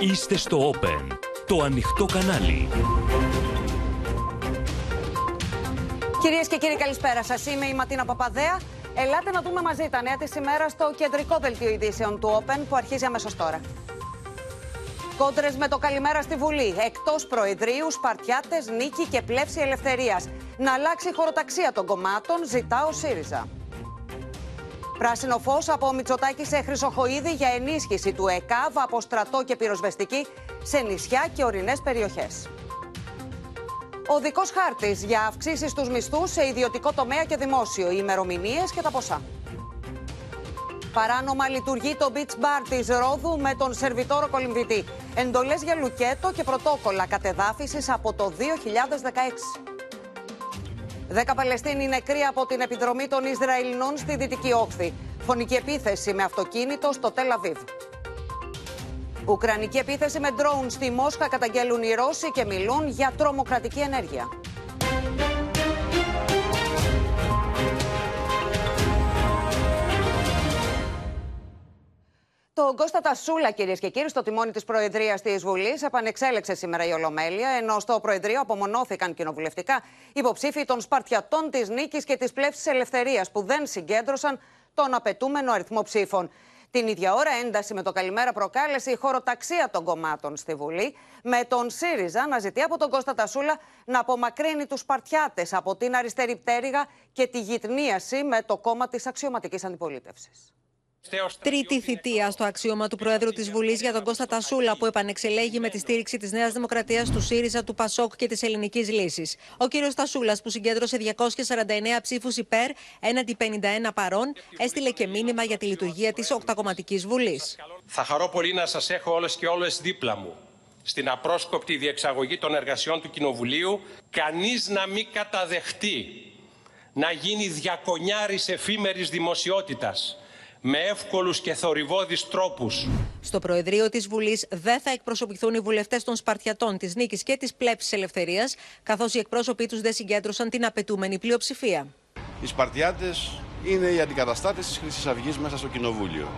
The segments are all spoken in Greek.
Είστε στο Open, το ανοιχτό κανάλι. Κυρίες και κύριοι, καλησπέρα σας. Είμαι η Ματίνα Παπαδέα. Ελάτε να δούμε μαζί τα νέα της ημέρας στο κεντρικό δελτίο ειδήσεων του Open που αρχίζει αμέσως τώρα. Κόντρες με το καλημέρα στη Βουλή. Εκτός Προεδρείου, Σπαρτιάτες, νίκη και πλεύση ελευθερίας. Να αλλάξει η χωροταξία των κομμάτων, ζητά ο ΣΥΡΙΖΑ. Πράσινο φως από Μητσοτάκη σε Χρυσοχοίδη για ενίσχυση του ΕΚΑΒ από στρατό και πυροσβεστική σε νησιά και ορεινές περιοχές. Οδικό χάρτης για αυξήσεις στους μισθούς σε ιδιωτικό τομέα και δημόσιο, οι ημερομηνίες και τα ποσά. Παράνομα λειτουργεί το beach bar της Ρόδου με τον σερβιτόρο κολυμβητή. Εντολές για λουκέτο και πρωτόκολλα κατεδάφισης από το 2016. Δέκα Παλαιστίνοι νεκροί από την επιδρομή των Ισραηλινών στη Δυτική Όχθη. Φωνική επίθεση με αυτοκίνητο στο Τελαβίβ. Ουκρανική επίθεση με ντρόουν στη Μόσχα καταγγέλουν οι Ρώσοι και μιλούν για τρομοκρατική ενέργεια. Το Κώστα Τασούλα, κυρίες και κύριοι, στο τιμόνι της Προεδρίας της Βουλής, επανεξέλεξε σήμερα η Ολομέλεια, ενώ στο Προεδρείο απομονώθηκαν κοινοβουλευτικά υποψήφοι των Σπαρτιατών της Νίκης και της Πλεύσης Ελευθερίας, που δεν συγκέντρωσαν τον απαιτούμενο αριθμό ψήφων. Την ίδια ώρα, ένταση με το καλημέρα προκάλεσε η χωροταξία των κομμάτων στη Βουλή, με τον ΣΥΡΙΖΑ να ζητεί από τον Κώστα Τασούλα να απομακρύνει τους Σπαρτιάτες από την αριστερή πτέρυγα και τη γυτνίαση με το κόμμα της αξιωματικής αντιπολίτευσης. Τρίτη θητεία στο αξίωμα του Προέδρου της Βουλής για τον Κώστα Τασούλα, που επανεξελέγει με τη στήριξη της Νέας Δημοκρατίας, του ΣΥΡΙΖΑ, του ΠΑΣΟΚ και της Ελληνικής Λύσης. Ο κύριος Τασούλας, που συγκέντρωσε 249 ψήφους υπέρ έναντι 51 παρών, έστειλε και μήνυμα για τη λειτουργία της Οκτακομματική Βουλής. Θα χαρώ πολύ να σας έχω όλες και όλες δίπλα μου στην απρόσκοπτη διεξαγωγή των εργασιών του Κοινοβουλίου, κανείς να μην καταδεχτεί να γίνει διακονιάρης εφήμερης δημοσιότητας με εύκολους και θορυβώδεις τρόπους. Στο Προεδρείο της Βουλής δεν θα εκπροσωπηθούν οι βουλευτές των Σπαρτιατών της Νίκης και της Πλέψης Ελευθερίας, καθώς οι εκπρόσωποι τους δεν συγκέντρωσαν την απαιτούμενη πλειοψηφία. Οι Σπαρτιάτες είναι οι αντικαταστάτες της Χρυσής Αυγής μέσα στο Κοινοβούλιο.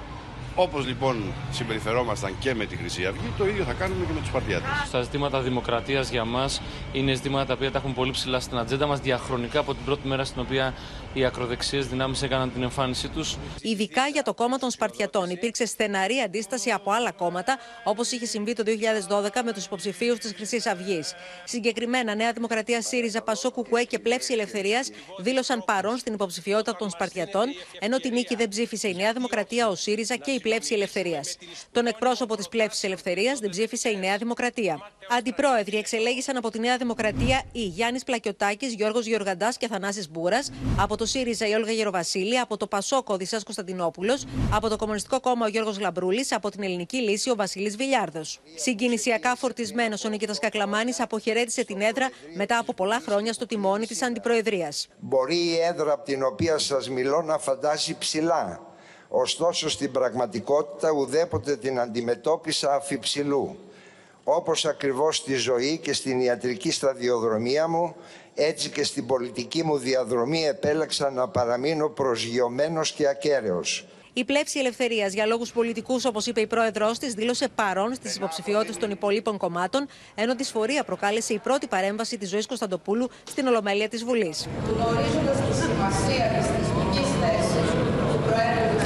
Όπως λοιπόν συμπεριφερόμασταν και με τη Χρυσή Αυγή, το ίδιο θα κάνουμε και με τους Παρτιάτες. Στα ζητήματα δημοκρατίας για μας είναι ζητήματα τα οποία τα έχουν πολύ ψηλά στην ατζέντα μας διαχρονικά από την πρώτη μέρα στην οποία οι ακροδεξιέ δυνάμεις έκαναν την εμφάνισή τους. Ειδικά για το κόμμα των Σπαρτιατών υπήρξε στεναρή αντίσταση από άλλα κόμματα, όπως είχε συμβεί το 2012 με τους υποψηφίους της Χρυσής Αυγής. Συγκεκριμένα, Νέα Δημοκρατία, ΣΥΡΙΖΑ, Πασό, Κουκουέ και Πλεύση Ελευθερίας δήλωσαν παρόν στην υποψηφιότητα των Σπαρτιατών, ενώ την νίκη δεν ψήφισε η Νέα Δημοκρατία, ο ΣΥΡΙΖΑ και η Πλεύση Ελευθερίας. Τον εκπρόσωπο της Πλεύσης Ελευθερίας δεν ψήφισε η Νέα Δημοκρατία. Αντιπρόεδροι εξελέγησαν από τη Νέα Δημοκρατία οι Γιάννης Πλακιωτάκης, Γιώργος Γιοργαντά και Θανάσης Μπούρας, από το ΣΥΡΙΖΑ η Όλγα Γεροβασίλη, από το Πασόκο Δησά Κωνσταντινόπουλο, από το Κομμουνιστικό Κόμμα ο Γιώργος Λαμπρούλη, από την Ελληνική Λύση ο Βασίλης Βιλιάρδος. Συγκινησιακά φορτισμένος ο Νίκητας Κακλαμάνης αποχαιρέτησε την έδρα μετά από πολλά χρόνια στο τιμόνι της Αντιπροεδρίας. Μπορεί η έδρα από την οποία σας μιλώ να φαντάζει ψηλά. Ωστόσο στην πραγματικότητα ουδέποτε την αντιμετώπισα αφιψηλού. Όπως ακριβώς στη ζωή και στην ιατρική σταδιοδρομία μου, έτσι και στην πολιτική μου διαδρομή επέλεξα να παραμείνω προσγειωμένος και ακέραιος. Η πλεύση ελευθερίας για λόγους πολιτικούς, όπως είπε η πρόεδρός της, δήλωσε παρόν στις υποψηφιότητες των υπολείπων κομμάτων, ενώ τη φορεία προκάλεσε η πρώτη παρέμβαση της ζωής Κωνσταντοπούλου στην Ολομέλεια της Βουλής. Γνωρίζοντας τη σημασία της θεσμικής θέσης του Προέδρου τη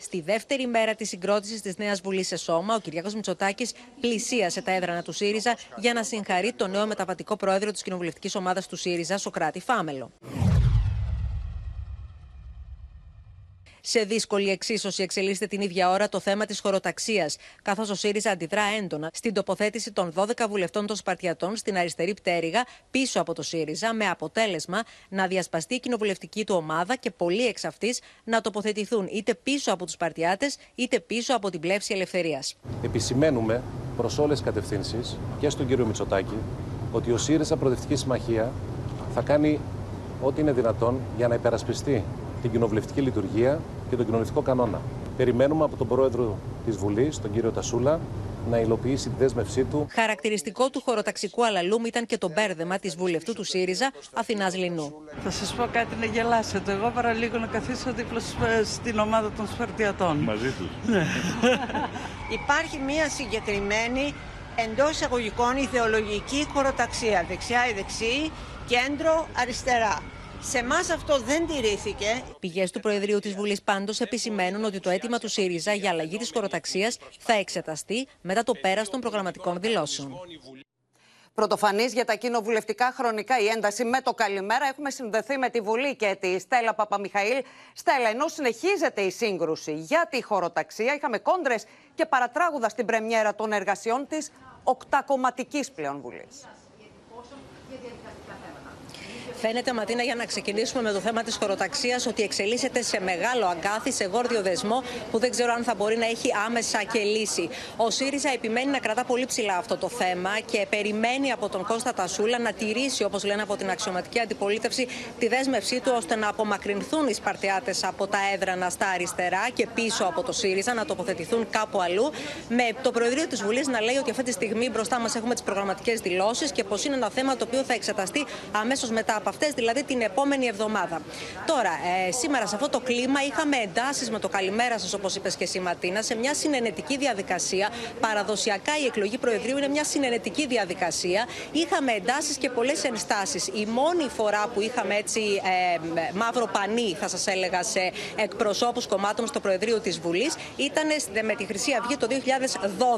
Στη δεύτερη μέρα της συγκρότησης της Νέας Βουλής σε Σώμα, ο Κυριάκος Μητσοτάκης πλησίασε τα έδρανα του ΣΥΡΙΖΑ για να συγχαρεί τον νέο μεταβατικό πρόεδρο της κοινοβουλευτικής ομάδας του ΣΥΡΙΖΑ, Σοκράτη Φάμελο. Σε δύσκολη εξίσωση εξελίσσεται την ίδια ώρα το θέμα της χωροταξίας, καθώς ο ΣΥΡΙΖΑ αντιδρά έντονα στην τοποθέτηση των 12 βουλευτών των Σπαρτιατών στην αριστερή πτέρυγα πίσω από το ΣΥΡΙΖΑ, με αποτέλεσμα να διασπαστεί η κοινοβουλευτική του ομάδα και πολλοί εξ αυτής να τοποθετηθούν είτε πίσω από τους Σπαρτιάτες είτε πίσω από την πλεύση ελευθερίας. Επισημαίνουμε προς όλες τις κατευθύνσεις και στον κύριο Μητσοτάκη ότι ο ΣΥΡΙΖΑ Προοδευτική Συμμαχία θα κάνει ό,τι είναι δυνατόν για να υπερασπιστεί την κοινοβουλευτική λειτουργία και τον κοινωνιστικό κανόνα. Περιμένουμε από τον πρόεδρο της Βουλής, τον κύριο Τασούλα, να υλοποιήσει τη δέσμευσή του. Χαρακτηριστικό του χωροταξικού αλαλούμ ήταν και το μπέρδεμα της βουλευτού του ΣΥΡΙΖΑ Αθηνάς Λινού. Θα σας πω κάτι να γελάσετε. Εγώ παραλίγο να καθίσω δίπλα στην ομάδα των Σπαρτιατών. Μαζί τους. Υπάρχει μία συγκεκριμένη εντός εισαγωγικών ιδεολογική χωροταξία. Δεξιά ή δεξί, κέντρο, αριστερά. Σε εμά αυτό δεν τηρήθηκε. Πηγές του Προεδρείου της Βουλής πάντως επισημαίνουν ότι το αίτημα του ΣΥΡΙΖΑ για αλλαγή της χωροταξίας θα εξεταστεί μετά το πέρας των προγραμματικών δηλώσεων. Πρωτοφανής για τα κοινοβουλευτικά χρονικά η ένταση με το καλημέρα. Έχουμε συνδεθεί με τη Βουλή και τη Στέλλα Παπαμιχαήλ. Στέλλα, ενώ συνεχίζεται η σύγκρουση για τη χωροταξία, είχαμε κόντρες και παρατράγουδα στην πρεμιέρα των εργασιών της οκτακομματικής πλέον Βουλής. Φαίνεται, Ματίνα, για να ξεκινήσουμε με το θέμα της χωροταξίας, ότι εξελίσσεται σε μεγάλο αγκάθι, σε γόρδιο δεσμό, που δεν ξέρω αν θα μπορεί να έχει άμεσα και λύση. Ο ΣΥΡΙΖΑ επιμένει να κρατά πολύ ψηλά αυτό το θέμα και περιμένει από τον Κώστα Τασούλα να τηρήσει, όπως λένε από την αξιωματική αντιπολίτευση, τη δέσμευσή του ώστε να απομακρυνθούν οι Σπαρτιάτες από τα έδρανα στα αριστερά και πίσω από το ΣΥΡΙΖΑ, να τοποθετηθούν κάπου αλλού. Με το Προεδρείο της Βουλής να λέει ότι αυτή τη στιγμή μπροστά μας έχουμε τις προγραμματικές δηλώσεις και πως είναι ένα θέμα το οποίο θα εξεταστεί αμέσως μετά από αυτές, δηλαδή την επόμενη εβδομάδα. Τώρα, ε, σήμερα σε αυτό το κλίμα είχαμε εντάσεις με το καλημέρα σας, όπως είπες και εσύ, Ματίνα, σε μια συνενετική διαδικασία. Παραδοσιακά η εκλογή Προεδρείου είναι μια συνενετική διαδικασία. Είχαμε εντάσεις και πολλές ενστάσεις. Η μόνη φορά που είχαμε έτσι ε, μαύρο πανί, θα σας έλεγα, σε εκπροσώπους κομμάτων στο Προεδρείο της Βουλής ήταν με τη Χρυσή Αυγή το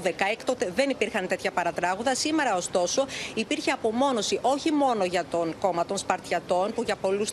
2012. Έκτοτε δεν υπήρχαν τέτοια παρατράγουδα. Σήμερα, ωστόσο, υπήρχε απομόνωση όχι μόνο για τον κόμμα των Σπαρτιατών, που για πολλούς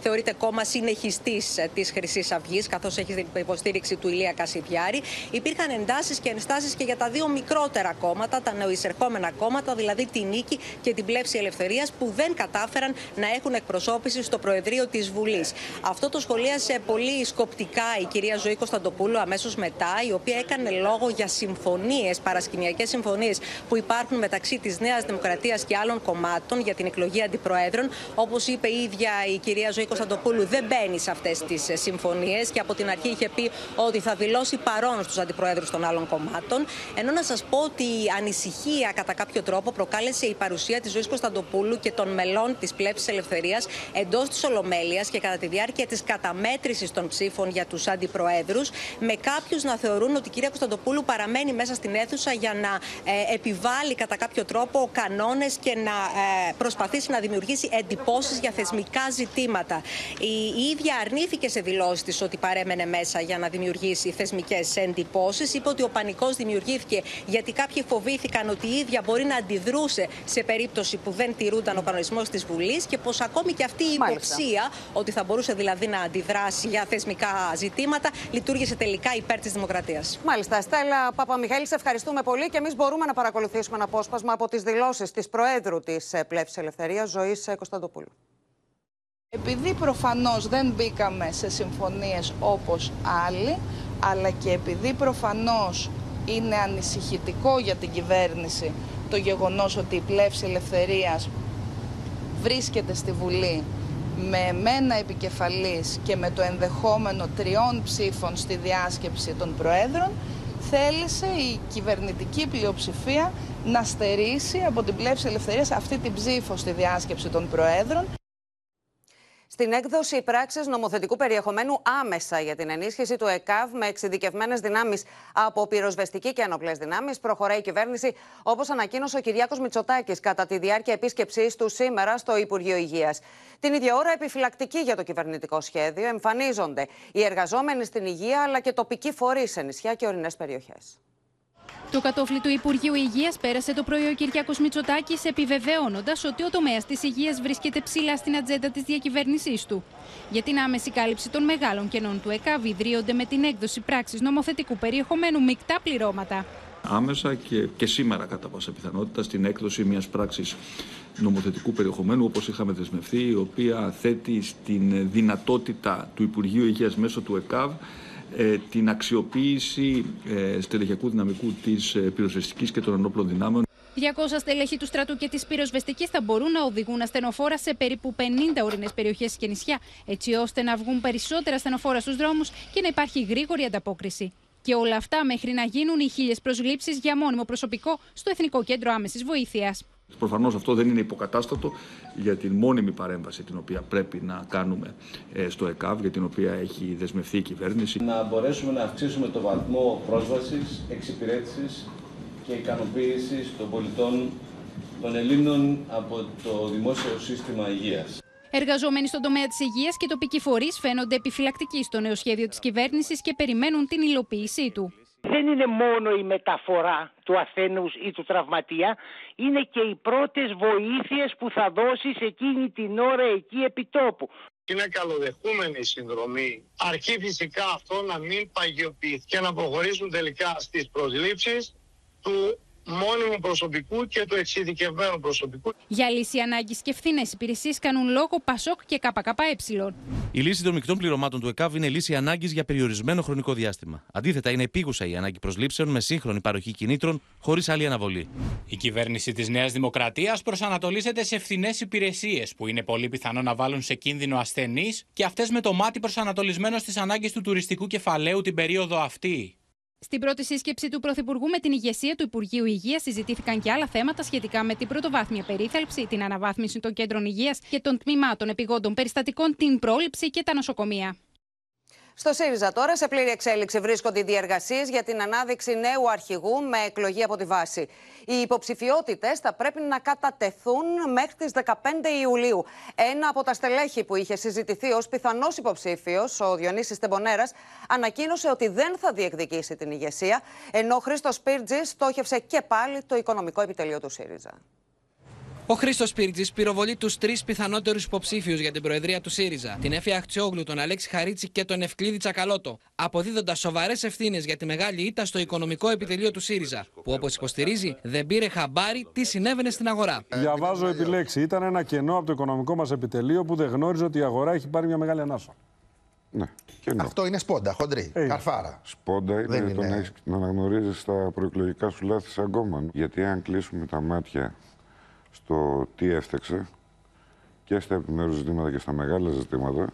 θεωρείται κόμμα συνεχιστής ε, της Χρυσής Αυγής, καθώς έχει την υποστήριξη του Ηλία Κασιδιάρη. Υπήρχαν εντάσεις και ενστάσεις και για τα δύο μικρότερα κόμματα, τα νεοεισερχόμενα κόμματα, δηλαδή την Νίκη και την Πλεύση Ελευθερίας, που δεν κατάφεραν να έχουν εκπροσώπηση στο Προεδρείο της Βουλής. Αυτό το σχολίασε πολύ σκοπτικά η κυρία Ζωή Κωνσταντοπούλου αμέσως μετά, η οποία έκανε λόγο για συμφωνίες, παρασκηνιακές συμφωνίες που υπάρχουν μεταξύ της Νέας Δημοκρατίας και άλλων κομμάτων για την εκλογή αντιπροέδρων. Όπως είπε η ίδια η κυρία Ζωή Κωνσταντοπούλου, δεν μπαίνει σε αυτές τις συμφωνίες και από την αρχή είχε πει ότι θα δηλώσει παρόν στους αντιπροέδρους των άλλων κομμάτων. Ενώ να σας πω ότι η ανησυχία κατά κάποιο τρόπο προκάλεσε η παρουσία της Ζωής Κωνσταντοπούλου και των μελών της Πλέψη Ελευθερίας εντός της Ολομέλειας και κατά τη διάρκεια της καταμέτρησης των ψήφων για τους αντιπροέδρους, με κάποιους να θεωρούν ότι η κυρία Κωνσταντοπούλου παραμένει μέσα στην αίθουσα για να ε, επιβάλλει κατά κάποιο τρόπο κανόνες και να ε, προσπαθήσει να δημιουργήσει εντυπώσεις για θεσμικά ζητήματα. Η, ίδια αρνήθηκε σε δηλώσεις της ότι παρέμενε μέσα για να δημιουργήσει θεσμικές εντυπώσεις. Είπε ότι ο πανικός δημιουργήθηκε γιατί κάποιοι φοβήθηκαν ότι η ίδια μπορεί να αντιδρούσε σε περίπτωση που δεν τηρούνταν ο κανονισμός της Βουλής και πως ακόμη και αυτή η υποψία ότι θα μπορούσε δηλαδή να αντιδράσει για θεσμικά ζητήματα λειτουργήσε τελικά υπέρ της Δημοκρατίας. Μάλιστα. Στέλλα Παπαμιχαήλ, σε ευχαριστούμε πολύ και εμείς μπορούμε να παρακολουθήσουμε ένα απόσπασμα από τις δηλώσεις της Προέδρου της Πλεύσης Ελευθερίας, Ζωής Κωνσταντοπούλου. Επειδή προφανώς δεν μπήκαμε σε συμφωνίες όπως άλλοι, αλλά και επειδή προφανώς είναι ανησυχητικό για την κυβέρνηση το γεγονός ότι η πλεύση ελευθερίας βρίσκεται στη Βουλή με εμένα επικεφαλής και με το ενδεχόμενο τριών ψήφων στη διάσκεψη των Προέδρων, θέλησε η κυβερνητική πλειοψηφία να στερήσει από την πλεύση ελευθερίας αυτή την ψήφο στη διάσκεψη των Προέδρων. Στην έκδοση πράξης νομοθετικού περιεχομένου άμεσα για την ενίσχυση του ΕΚΑΒ με εξειδικευμένες δυνάμεις από πυροσβεστική και ενοπλές δυνάμεις, προχωράει η κυβέρνηση, όπως ανακοίνωσε ο Κυριάκος Μητσοτάκης κατά τη διάρκεια επίσκεψής του σήμερα στο Υπουργείο Υγείας. Την ίδια ώρα, επιφυλακτική για το κυβερνητικό σχέδιο, εμφανίζονται οι εργαζόμενοι στην υγεία αλλά και τοπικοί φορείς σε νησιά και ορεινές περιοχές. Το κατόφλι του Υπουργείου Υγείας πέρασε το πρωί ο Κυριακός Μητσοτάκης, επιβεβαιώνοντας ότι ο τομέας της υγείας βρίσκεται ψηλά στην ατζέντα της διακυβέρνησής του. Για την άμεση κάλυψη των μεγάλων κενών του ΕΚΑΒ ιδρύονται με την έκδοση πράξης νομοθετικού περιεχομένου μεικτά πληρώματα. Άμεσα και, και σήμερα, κατά πάσα πιθανότητα, στην έκδοση μιας πράξης νομοθετικού περιεχομένου, όπως είχαμε δεσμευτεί, η οποία θέτει στην δυνατότητα του Υπουργείου Υγείας μέσω του ΕΚΑΒ ε, την αξιοποίηση ε, στελεχειακού δυναμικού της ε, πυροσβεστικής και των ενόπλων δυνάμεων. 200 στελέχη του στρατού και της πυροσβεστικής θα μπορούν να οδηγούν ασθενοφόρα σε περίπου 50 ορεινές περιοχές και νησιά, έτσι ώστε να βγουν περισσότερα ασθενοφόρα στους δρόμους και να υπάρχει γρήγορη ανταπόκριση. Και όλα αυτά μέχρι να γίνουν οι χίλιες προσλήψεις για μόνιμο προσωπικό στο Εθνικό Κέντρο Άμεσης Βοήθειας. Προφανώς αυτό δεν είναι υποκατάστατο για την μόνιμη παρέμβαση την οποία πρέπει να κάνουμε ε, στο ΕΚΑΒ, για την οποία έχει δεσμευθεί η κυβέρνηση. Να μπορέσουμε να αυξήσουμε το βαθμό πρόσβασης, εξυπηρέτησης και ικανοποίησης των πολιτών των Ελλήνων από το δημόσιο σύστημα υγείας. Εργαζόμενοι στον τομέα της υγείας και τοπικοί φορείς φαίνονται επιφυλακτικοί στο νέο σχέδιο της κυβέρνησης και περιμένουν την υλοποίησή του. Δεν είναι μόνο η μεταφορά του ασθένους ή του τραυματία, είναι και οι πρώτες βοήθειες που θα δώσεις εκείνη την ώρα εκεί επιτόπου. Είναι καλοδεχούμενη η συνδρομή. Αρκεί φυσικά αυτό να μην παγιοποιηθεί και να προχωρήσουν τελικά στις προσλήψεις του μόνιμου προσωπικού και του εξειδικευμένου προσωπικού. Για λύση ανάγκης και ευθύνες υπηρεσίες κάνουν λόγο Πασόκ και ΚΚΕ. Η λύση των μεικτών πληρωμάτων του ΕΚΑΒ είναι λύση ανάγκης για περιορισμένο χρονικό διάστημα. Αντίθετα, είναι επίγουσα η ανάγκη προσλήψεων με σύγχρονη παροχή κινήτρων χωρίς άλλη αναβολή. Η κυβέρνηση της Νέας Δημοκρατίας προσανατολίζεται σε φθηνές υπηρεσίες που είναι πολύ πιθανό να βάλουν σε κίνδυνο ασθενείς και αυτές με το μάτι προσανατολισμένο στις ανάγκες του τουριστικού κεφαλαίου την περίοδο αυτή. Στην πρώτη σύσκεψη του Πρωθυπουργού με την ηγεσία του Υπουργείου Υγείας συζητήθηκαν και άλλα θέματα σχετικά με την πρωτοβάθμια περίθαλψη, την αναβάθμιση των κέντρων υγείας και των τμήματων επιγόντων περιστατικών, την πρόληψη και τα νοσοκομεία. Στο ΣΥΡΙΖΑ τώρα σε πλήρη εξέλιξη βρίσκονται οι διεργασίες για την ανάδειξη νέου αρχηγού με εκλογή από τη βάση. Οι υποψηφιότητες θα πρέπει να κατατεθούν μέχρι τις 15 Ιουλίου. Ένα από τα στελέχη που είχε συζητηθεί ως πιθανός υποψήφιος, ο Διονύσης Τεμπονέρας, ανακοίνωσε ότι δεν θα διεκδικήσει την ηγεσία, ενώ ο Χρήστος Πίρτζη στόχευσε και πάλι το οικονομικό επιτελείο του ΣΥΡΙΖΑ. Ο Χρήστος Πίρτζη πυροβολεί τους τρεις πιθανότερους υποψήφιους για την Προεδρία του ΣΥΡΙΖΑ. Την Έφη Αχτσιόγλου, τον Αλέξη Χαρίτσι και τον Ευκλήδη Τσακαλώτο. Αποδίδοντας σοβαρές ευθύνες για τη μεγάλη ήττα στο οικονομικό επιτελείο του ΣΥΡΙΖΑ. Που όπως υποστηρίζει δεν πήρε χαμπάρι τι συνέβαινε στην αγορά. Διαβάζω επιλέξει. Ήταν ένα κενό από το οικονομικό μας επιτελείο που δεν γνώριζε ότι η αγορά έχει πάρει μια μεγάλη ανάσα. Ναι. Αυτό είναι σπόντα, χοντρή. Ε, Καρφάρα. Σπόντα είναι, Δεν το είναι- να, έχεις- να αναγνωρίζεις τα προεκλογικά σου λάθη σαν κόμμα. Γιατί αν κλείσουμε τα μάτια στο τι έφταξε και στα επιμέρους ζητήματα και στα μεγάλα ζητήματα,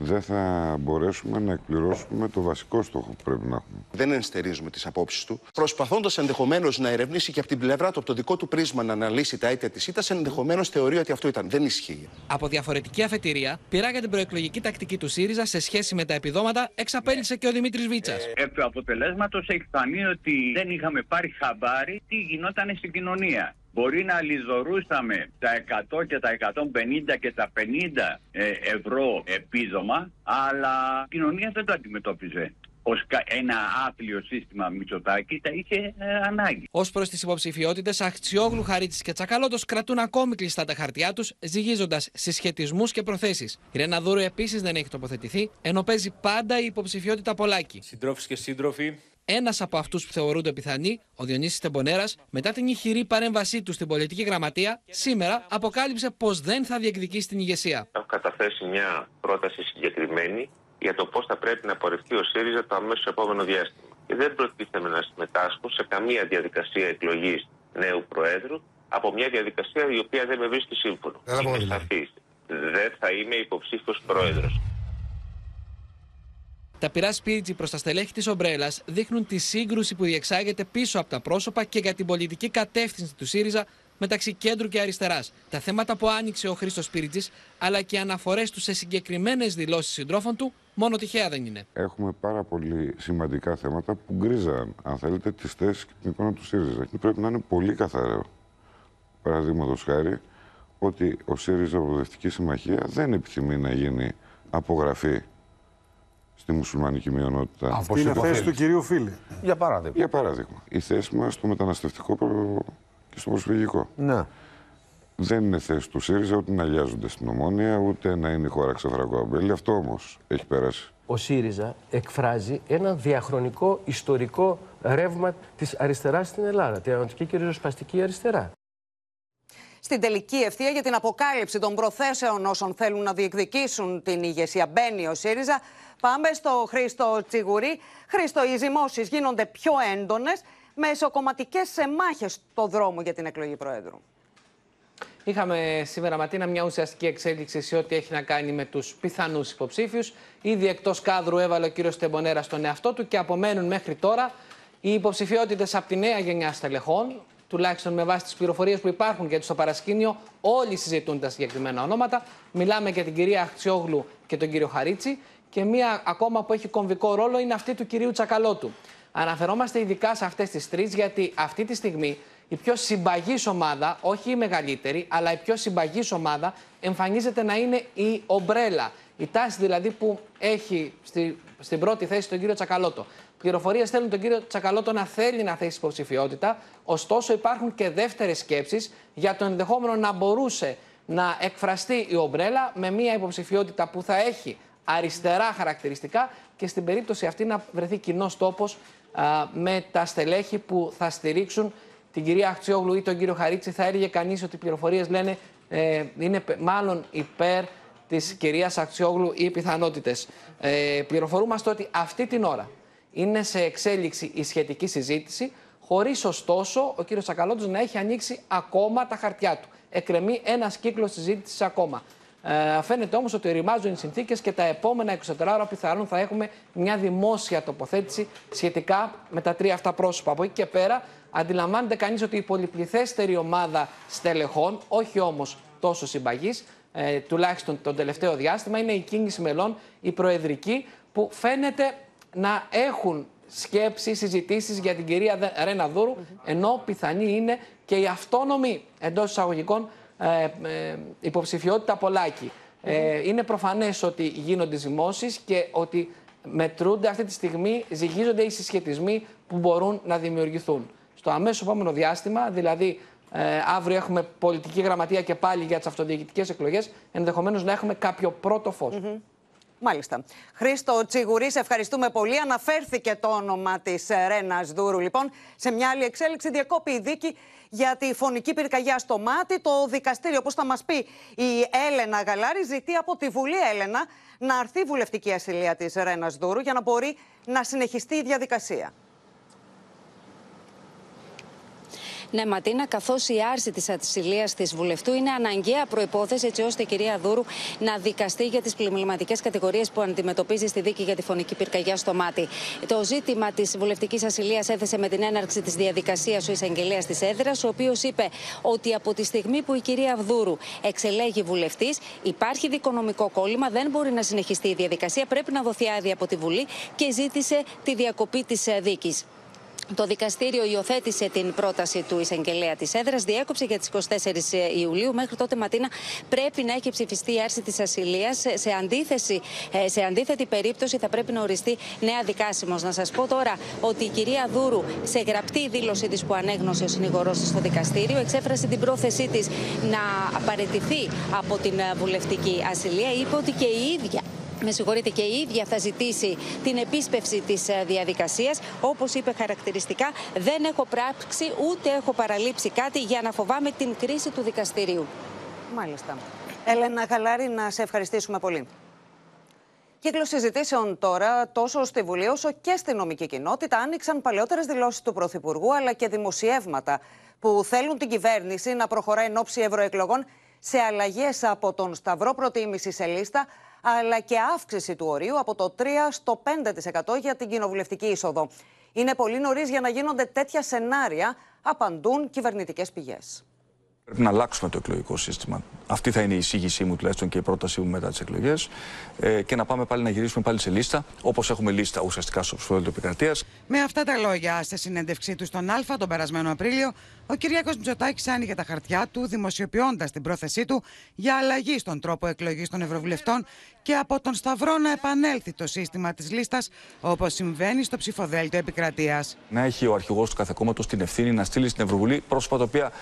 δεν θα μπορέσουμε να εκπληρώσουμε το βασικό στόχο που πρέπει να έχουμε. Δεν ενστερίζουμε τις απόψεις του. Προσπαθώντας ενδεχομένως να ερευνήσει και από την πλευρά του, από το δικό του πρίσμα, να αναλύσει τα αίτια της ήττας, ενδεχομένως θεωρεί ότι αυτό ήταν. Δεν ισχύει. Από διαφορετική αφετηρία, πειράγια την προεκλογική τακτική του ΣΥΡΙΖΑ σε σχέση με τα επιδόματα, εξαπέλυσε και ο Δημήτρης Βίτσας. Επί του αποτελέσματος έχει φανεί ότι δεν είχαμε πάρει χαμπάρι τι γινόταν στην κοινωνία. Μπορεί να λιζορούσαμε τα 100 και τα 150 και τα 50 ε, ευρώ επίδομα, αλλά η κοινωνία δεν το αντιμετώπιζε ως κα- ένα άθλιο σύστημα Μητσοτάκη, τα είχε ε, ανάγκη. Ω προς τις υποψηφιότητες, Αχτσιόγλου, Χαρίτσης και Τσακαλώτος κρατούν ακόμη κλειστά τα χαρτιά τους, ζυγίζοντας συσχετισμούς και προθέσεις. Η Ρένα Δούρου επίσης δεν έχει τοποθετηθεί, ενώ παίζει πάντα η υποψηφιότητα Πολάκη. Συντρόφοι και σύντροφοι, Ένας από αυτούς που θεωρούνται πιθανοί, ο Διονύσης Τεμπονέρας, μετά την ηχηρή παρέμβασή του στην πολιτική γραμματεία, σήμερα αποκάλυψε πως δεν θα διεκδικήσει την ηγεσία. Έχω καταθέσει μια πρόταση συγκεκριμένη για το πώς θα πρέπει να πορευτεί ο ΣΥΡΙΖΑ το αμέσως επόμενο διάστημα. Και δεν προτίθεμαι να συμμετάσχω σε καμία διαδικασία εκλογής νέου Προέδρου από μια διαδικασία η οποία δεν με βρίσκει σύμφωνο. Έλα, Είμαι πολύ. σαφής. Δεν θα είμαι υποψήφιος πρόεδρος. Τα πειρά σπίριτζι προς τα στελέχη της Ομπρέλας δείχνουν τη σύγκρουση που διεξάγεται πίσω από τα πρόσωπα και για την πολιτική κατεύθυνση του ΣΥΡΙΖΑ μεταξύ κέντρου και αριστεράς. Τα θέματα που άνοιξε ο Χρήστος Πίριτζη, αλλά και οι αναφορές του σε συγκεκριμένες δηλώσεις συντρόφων του, μόνο τυχαία δεν είναι. Έχουμε πάρα πολύ σημαντικά θέματα που γκρίζαν, αν θέλετε, τις θέσεις και την εικόνα του ΣΥΡΙΖΑ. Και πρέπει να είναι πολύ καθαρό. Παραδείγματος χάρη, ότι ο ΣΥΡΙΖΑ Προοδευτική Συμμαχία δεν επιθυμεί να γίνει απογραφή στη μουσουλμανική μειονότητα. Αυτή είναι θέση του κυρίου Φίλη. Για παράδειγμα. Για παράδειγμα, η θέση μας στο μεταναστευτικό προ- και στο προσφυγικό. Ναι. Δεν είναι θέση του ΣΥΡΙΖΑ ούτε να λιάζονται στην ομόνια, ούτε να είναι η χώρα ξεφραγό αμπέλι. Αυτό όμως έχει περάσει. ο ΣΥΡΙΖΑ εκφράζει ένα διαχρονικό ιστορικό ρεύμα της αριστεράς στην Ελλάδα, την ανατολική και ριζοσπαστική αριστερά. Στην τελική ευθεία για την αποκάλυψη των προθέσεων όσων θέλουν να διεκδικήσουν την ηγεσία μπαίνει ο ΣΥΡΙΖΑ. Πάμε στο Χρήστο Τσιγουρή. Χρήστο, οι ζυμώσεις γίνονται πιο έντονες με εσωκομματικέ μάχες στο δρόμο για την εκλογή Προέδρου. Είχαμε σήμερα Ματίνα μια ουσιαστική εξέλιξη σε ό,τι έχει να κάνει με τους πιθανούς υποψήφιους. Ήδη εκτός κάδρου έβαλε ο κύριος Τεμπονέρα στον εαυτό του και απομένουν μέχρι τώρα οι υποψηφιότητες από τη νέα γενιά στελεχών, τουλάχιστον με βάση τις πληροφορίες που υπάρχουν γιατί στο παρασκήνιο όλοι συζητούν τα συγκεκριμένα ονόματα. Μιλάμε για την κυρία Αχτσιόγλου και τον κύριο Χαρίτσι. Και μία ακόμα που έχει κομβικό ρόλο είναι αυτή του κυρίου Τσακαλώτου. Αναφερόμαστε ειδικά σε αυτές τις τρεις, γιατί αυτή τη στιγμή η πιο συμπαγής ομάδα, όχι η μεγαλύτερη, αλλά η πιο συμπαγής ομάδα εμφανίζεται να είναι η ομπρέλα. Η τάση δηλαδή που έχει στη, στην πρώτη θέση τον κύριο Τσακαλώτο. Πληροφορίες θέλουν τον κύριο Τσακαλώτο να θέλει να θέσει υποψηφιότητα. Ωστόσο, υπάρχουν και δεύτερες σκέψεις για το ενδεχόμενο να μπορούσε να εκφραστεί η ομπρέλα με μια υποψηφιότητα που θα έχει αριστερά χαρακτηριστικά και στην περίπτωση αυτή να βρεθεί κοινός τόπος με τα στελέχη που θα στηρίξουν την κυρία Αχτσιόγλου ή τον κύριο Χαρίτση. Θα έλεγε κανείς ότι οι πληροφορίες λένε ε, είναι μάλλον υπέρ της κυρίας Αχτσιόγλου ή πιθανότητες. Ε, πληροφορούμαστε ότι αυτή την ώρα είναι σε εξέλιξη η σχετική συζήτηση, χωρίς ωστόσο ο κύριος Τσακαλώτο να έχει ανοίξει ακόμα τα χαρτιά του. Εκρεμεί ένα κύκλο συζήτησης ακόμα. Ε, φαίνεται όμως ότι ρημάζουν οι συνθήκες και τα επόμενα 24 ώρα πιθανόν θα έχουμε μια δημόσια τοποθέτηση σχετικά με τα τρία αυτά πρόσωπα. Από εκεί και πέρα, αντιλαμβάνεται κανείς ότι η πολυπληθέστερη ομάδα στελεχών, όχι όμως τόσο συμπαγής, ε, τουλάχιστον το τελευταίο διάστημα, είναι η κίνηση μελών, η προεδρική, που φαίνεται να έχουν σκέψεις, συζητήσεις για την κυρία Ρένα Δούρου, ενώ πιθανή είναι και η αυτόνομη εντός εισαγωγικών ε, ε, υποψηφιότητα Πολάκη. Ε, είναι προφανές ότι γίνονται ζυμώσεις και ότι μετρούνται αυτή τη στιγμή, ζυγίζονται οι συσχετισμοί που μπορούν να δημιουργηθούν. Στο αμέσως επόμενο διάστημα, δηλαδή ε, αύριο έχουμε πολιτική γραμματεία και πάλι για τις αυτοδιοικητικές εκλογές, ενδεχομένως να έχουμε κάποιο πρώτο φως. Μάλιστα. Χρήστο Τσιγουρή, ευχαριστούμε πολύ. Αναφέρθηκε το όνομα της Ρένας Δούρου. Λοιπόν, σε μια άλλη εξέλιξη διακόπη η δίκη για τη φωνική πυρκαγιά στο μάτι. Το δικαστήριο, όπως θα μας πει η Έλενα Γαλάρη, ζητεί από τη Βουλή Έλενα να αρθεί βουλευτική ασυλία της Ρένας Δούρου για να μπορεί να συνεχιστεί η διαδικασία. Ναι, Ματίνα, καθώς η άρση της ασυλίας της βουλευτού είναι αναγκαία προπόθεση έτσι ώστε η κυρία Δούρου να δικαστεί για τις πλημμυματικέ κατηγορίες που αντιμετωπίζει στη δίκη για τη φωνική πυρκαγιά στο μάτι. Το ζήτημα της βουλευτικής ασυλίας έθεσε με την έναρξη της διαδικασίας ο εισαγγελέας της έδρας, ο οποίος είπε ότι από τη στιγμή που η κυρία Δούρου εξελέγει βουλευτής, υπάρχει δικονομικό κόλλημα, δεν μπορεί να συνεχιστεί η διαδικασία, πρέπει να δοθεί άδεια από τη Βουλή και ζήτησε τη διακοπή της δίκης. Το δικαστήριο υιοθέτησε την πρόταση του εισαγγελέα της έδρας, διέκοψε για τις 24 Ιουλίου. Μέχρι τότε, Ματίνα, πρέπει να έχει ψηφιστεί η άρση της ασυλίας. Σε, αντίθεση, ε, σε αντίθετη περίπτωση, θα πρέπει να οριστεί νέα δικάσιμος. Να σας πω τώρα ότι η κυρία Δούρου, σε γραπτή δήλωσή της που ανέγνωσε ο συνηγορός της στο δικαστήριο, εξέφρασε την πρόθεσή της να απαρατηθεί από την βουλευτική ασυλία. Είπε ότι και η ίδια με συγχωρείτε και η ίδια θα ζητήσει την επίσπευση της ε, διαδικασίας. Όπως είπε χαρακτηριστικά, δεν έχω πράξει ούτε έχω παραλείψει κάτι για να φοβάμαι την κρίση του δικαστηρίου. Μάλιστα. Έλενα Γαλάρη, να σε ευχαριστήσουμε πολύ. Κύκλο συζητήσεων τώρα, τόσο στη Βουλή όσο και στη νομική κοινότητα, άνοιξαν παλαιότερες δηλώσεις του Πρωθυπουργού αλλά και δημοσιεύματα που θέλουν την κυβέρνηση να προχωράει εν ώψη ευρωεκλογών σε αλλαγές από τον Σταυρό Προτίμηση σε λίστα αλλά και αύξηση του ορίου από το 3% στο 5% για την κοινοβουλευτική είσοδο. Είναι πολύ νωρίς για να γίνονται τέτοια σενάρια, απαντούν κυβερνητικές πηγές. Πρέπει να αλλάξουμε το εκλογικό σύστημα. Αυτή θα είναι η εισήγησή μου τουλάχιστον και η πρότασή μου μετά τις εκλογές. Ε, και να πάμε πάλι να γυρίσουμε πάλι σε λίστα, όπως έχουμε λίστα ουσιαστικά στο ψηφοδέλτιο επικρατείας. Με αυτά τα λόγια, σε συνέντευξή του στον Α τον περασμένο Απρίλιο, ο Κυριάκος Μητσοτάκης άνοιγε τα χαρτιά του, δημοσιοποιώντας την πρόθεσή του για αλλαγή στον τρόπο εκλογής των Ευρωβουλευτών και από τον Σταυρό να επανέλθει το σύστημα της λίστας, όπως συμβαίνει στο ψηφοδέλτιο επικρατείας. Να έχει ο αρχηγός του κάθε κόμματο την ευθύνη να στείλει στην Ευρωβουλή πρόσωπα τα οποία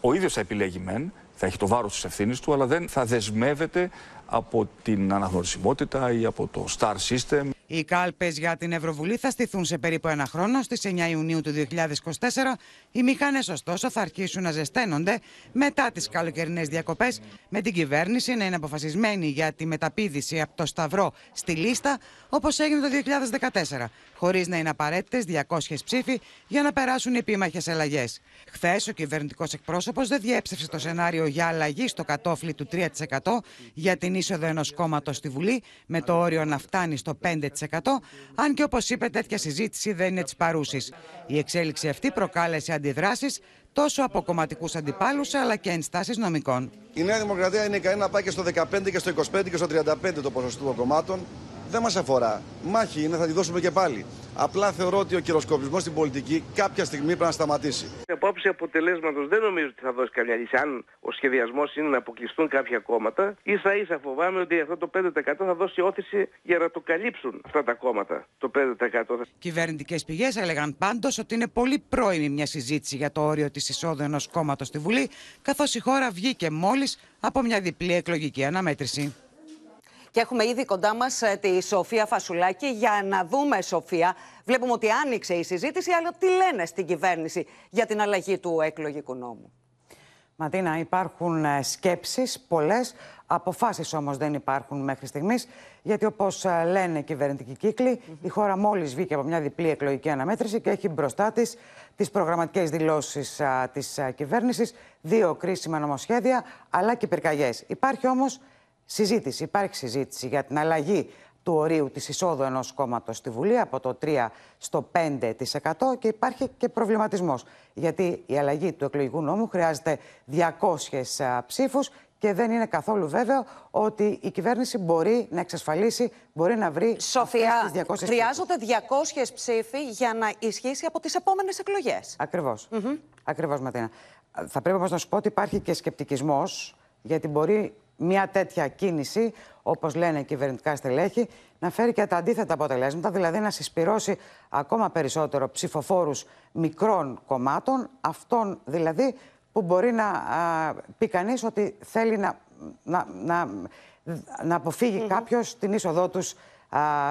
ο ίδιος θα επιλέγει μεν, θα έχει το βάρος της ευθύνης του, αλλά δεν θα δεσμεύεται από την αναγνωρισιμότητα ή από το star system. Οι κάλπες για την Ευρωβουλή θα στηθούν σε περίπου ένα χρόνο στις 9 Ιουνίου του 2024. Οι μηχανές, ωστόσο, θα αρχίσουν να ζεσταίνονται μετά τις καλοκαιρινές διακοπές, με την κυβέρνηση να είναι αποφασισμένη για τη μεταπίδηση από το Σταυρό στη λίστα, όπως έγινε το 2014, χωρίς να είναι απαραίτητες 200 ψήφοι για να περάσουν οι επίμαχες αλλαγές. Χθες, ο κυβερνητικός εκπρόσωπος δεν διέψευσε το σενάριο για αλλαγή στο κατόφλι του 3% για την είσοδο ενός κόμματος στη Βουλή, με το όριο να φτάνει στο 5% αν και όπως είπε τέτοια συζήτηση δεν είναι της παρούσης. Η εξέλιξη αυτή προκάλεσε αντιδράσεις τόσο από κομματικούς αντιπάλους αλλά και ενστάσεις νομικών. Η Νέα Δημοκρατία είναι ικανή να πάει και στο 15 και στο 25 και στο 35 το ποσοστό των κομμάτων δεν μας αφορά. Μάχη είναι, θα τη δώσουμε και πάλι. Απλά θεωρώ ότι ο κυροσκοπισμό στην πολιτική κάποια στιγμή πρέπει να σταματήσει. Από άποψη αποτελέσματος δεν νομίζω ότι θα δώσει καμιά λύση. Αν ο σχεδιασμός είναι να αποκλειστούν κάποια κόμματα, ίσα ίσα φοβάμαι ότι αυτό το 5% θα δώσει όθηση για να το καλύψουν αυτά τα κόμματα. Το 5%. Κυβερνητικές πηγές έλεγαν πάντως ότι είναι πολύ πρώιμη μια συζήτηση για το όριο της εισόδου ενός κόμματος στη Βουλή, καθώς η χώρα βγήκε μόλις από μια διπλή εκλογική αναμέτρηση. Και έχουμε ήδη κοντά μας ε, τη Σοφία Φασουλάκη για να δούμε, Σοφία. Βλέπουμε ότι άνοιξε η συζήτηση, αλλά τι λένε στην κυβέρνηση για την αλλαγή του εκλογικού νόμου. Ματίνα, υπάρχουν ε, σκέψεις, πολλές, αποφάσεις όμως δεν υπάρχουν μέχρι στιγμής, γιατί όπως ε, λένε οι κυβερνητικοί κύκλοι, η χώρα μόλις βγήκε από μια διπλή εκλογική αναμέτρηση και έχει μπροστά της τις προγραμματικές δηλώσεις της κυβέρνησης, δύο κρίσιμα νομοσχέδια, αλλά και πυρκαγιές. Υπάρχει όμως συζήτηση, υπάρχει συζήτηση για την αλλαγή του ορίου της εισόδου ενός κόμματος στη Βουλή από το 3% στο 5% και υπάρχει και προβληματισμός. Γιατί η αλλαγή του εκλογικού νόμου χρειάζεται 200 ψήφους και δεν είναι καθόλου βέβαιο ότι η κυβέρνηση μπορεί να εξασφαλίσει, μπορεί να βρει Σοφία, τις 200 χρειάζονται 200 ψήφοι για να ισχύσει από τις επόμενες εκλογές. Ακριβώς. Mm Ακριβώς, Ματίνα. Θα πρέπει όμως να σου πω ότι υπάρχει και σκεπτικισμός, γιατί μπορεί μια τέτοια κίνηση, όπως λένε κυβερνητικά στελέχη, να φέρει και τα αντίθετα αποτελέσματα, δηλαδή να συσπυρώσει ακόμα περισσότερο ψηφοφόρους μικρών κομμάτων, αυτών δηλαδή που μπορεί να πει κανείς ότι θέλει να, να, να, να αποφύγει mm κάποιος την είσοδό τους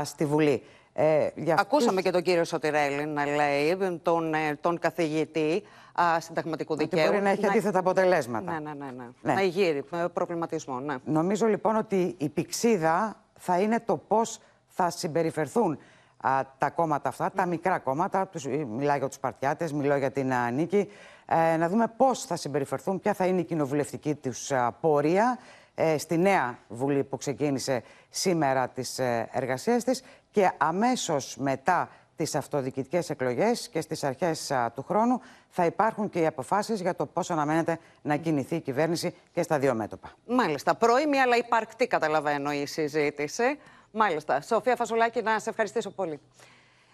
στη Βουλή. Ε, Ακούσαμε και τον κύριο Σωτηρέλη να λέει, τον, ε, τον καθηγητή α, συνταγματικού δικαίου. Ότι μπορεί να έχει να... αντίθετα αποτελέσματα. Ναι, ναι, ναι. ναι. ναι. Να γύρει προβληματισμό. Ναι. Νομίζω λοιπόν ότι η πηξίδα θα είναι το πώς θα συμπεριφερθούν α, τα κόμματα αυτά, τα μικρά κόμματα. Τους, μιλάω για τους Παρτιάτες, μιλάω για την α, Νίκη. Ε, να δούμε πώς θα συμπεριφερθούν, ποια θα είναι η κοινοβουλευτική τους πορεία ε, στη νέα Βουλή που ξεκίνησε σήμερα τις ε, εργασίες της και αμέσως μετά τις αυτοδιοικητικές εκλογές και στις αρχές του χρόνου θα υπάρχουν και οι αποφάσεις για το πώς αναμένεται να κινηθεί η κυβέρνηση και στα δύο μέτωπα. Μάλιστα. Πρώιμη αλλά υπαρκτή καταλαβαίνω η συζήτηση. Μάλιστα. Σοφία Φασουλάκη, να σε ευχαριστήσω πολύ.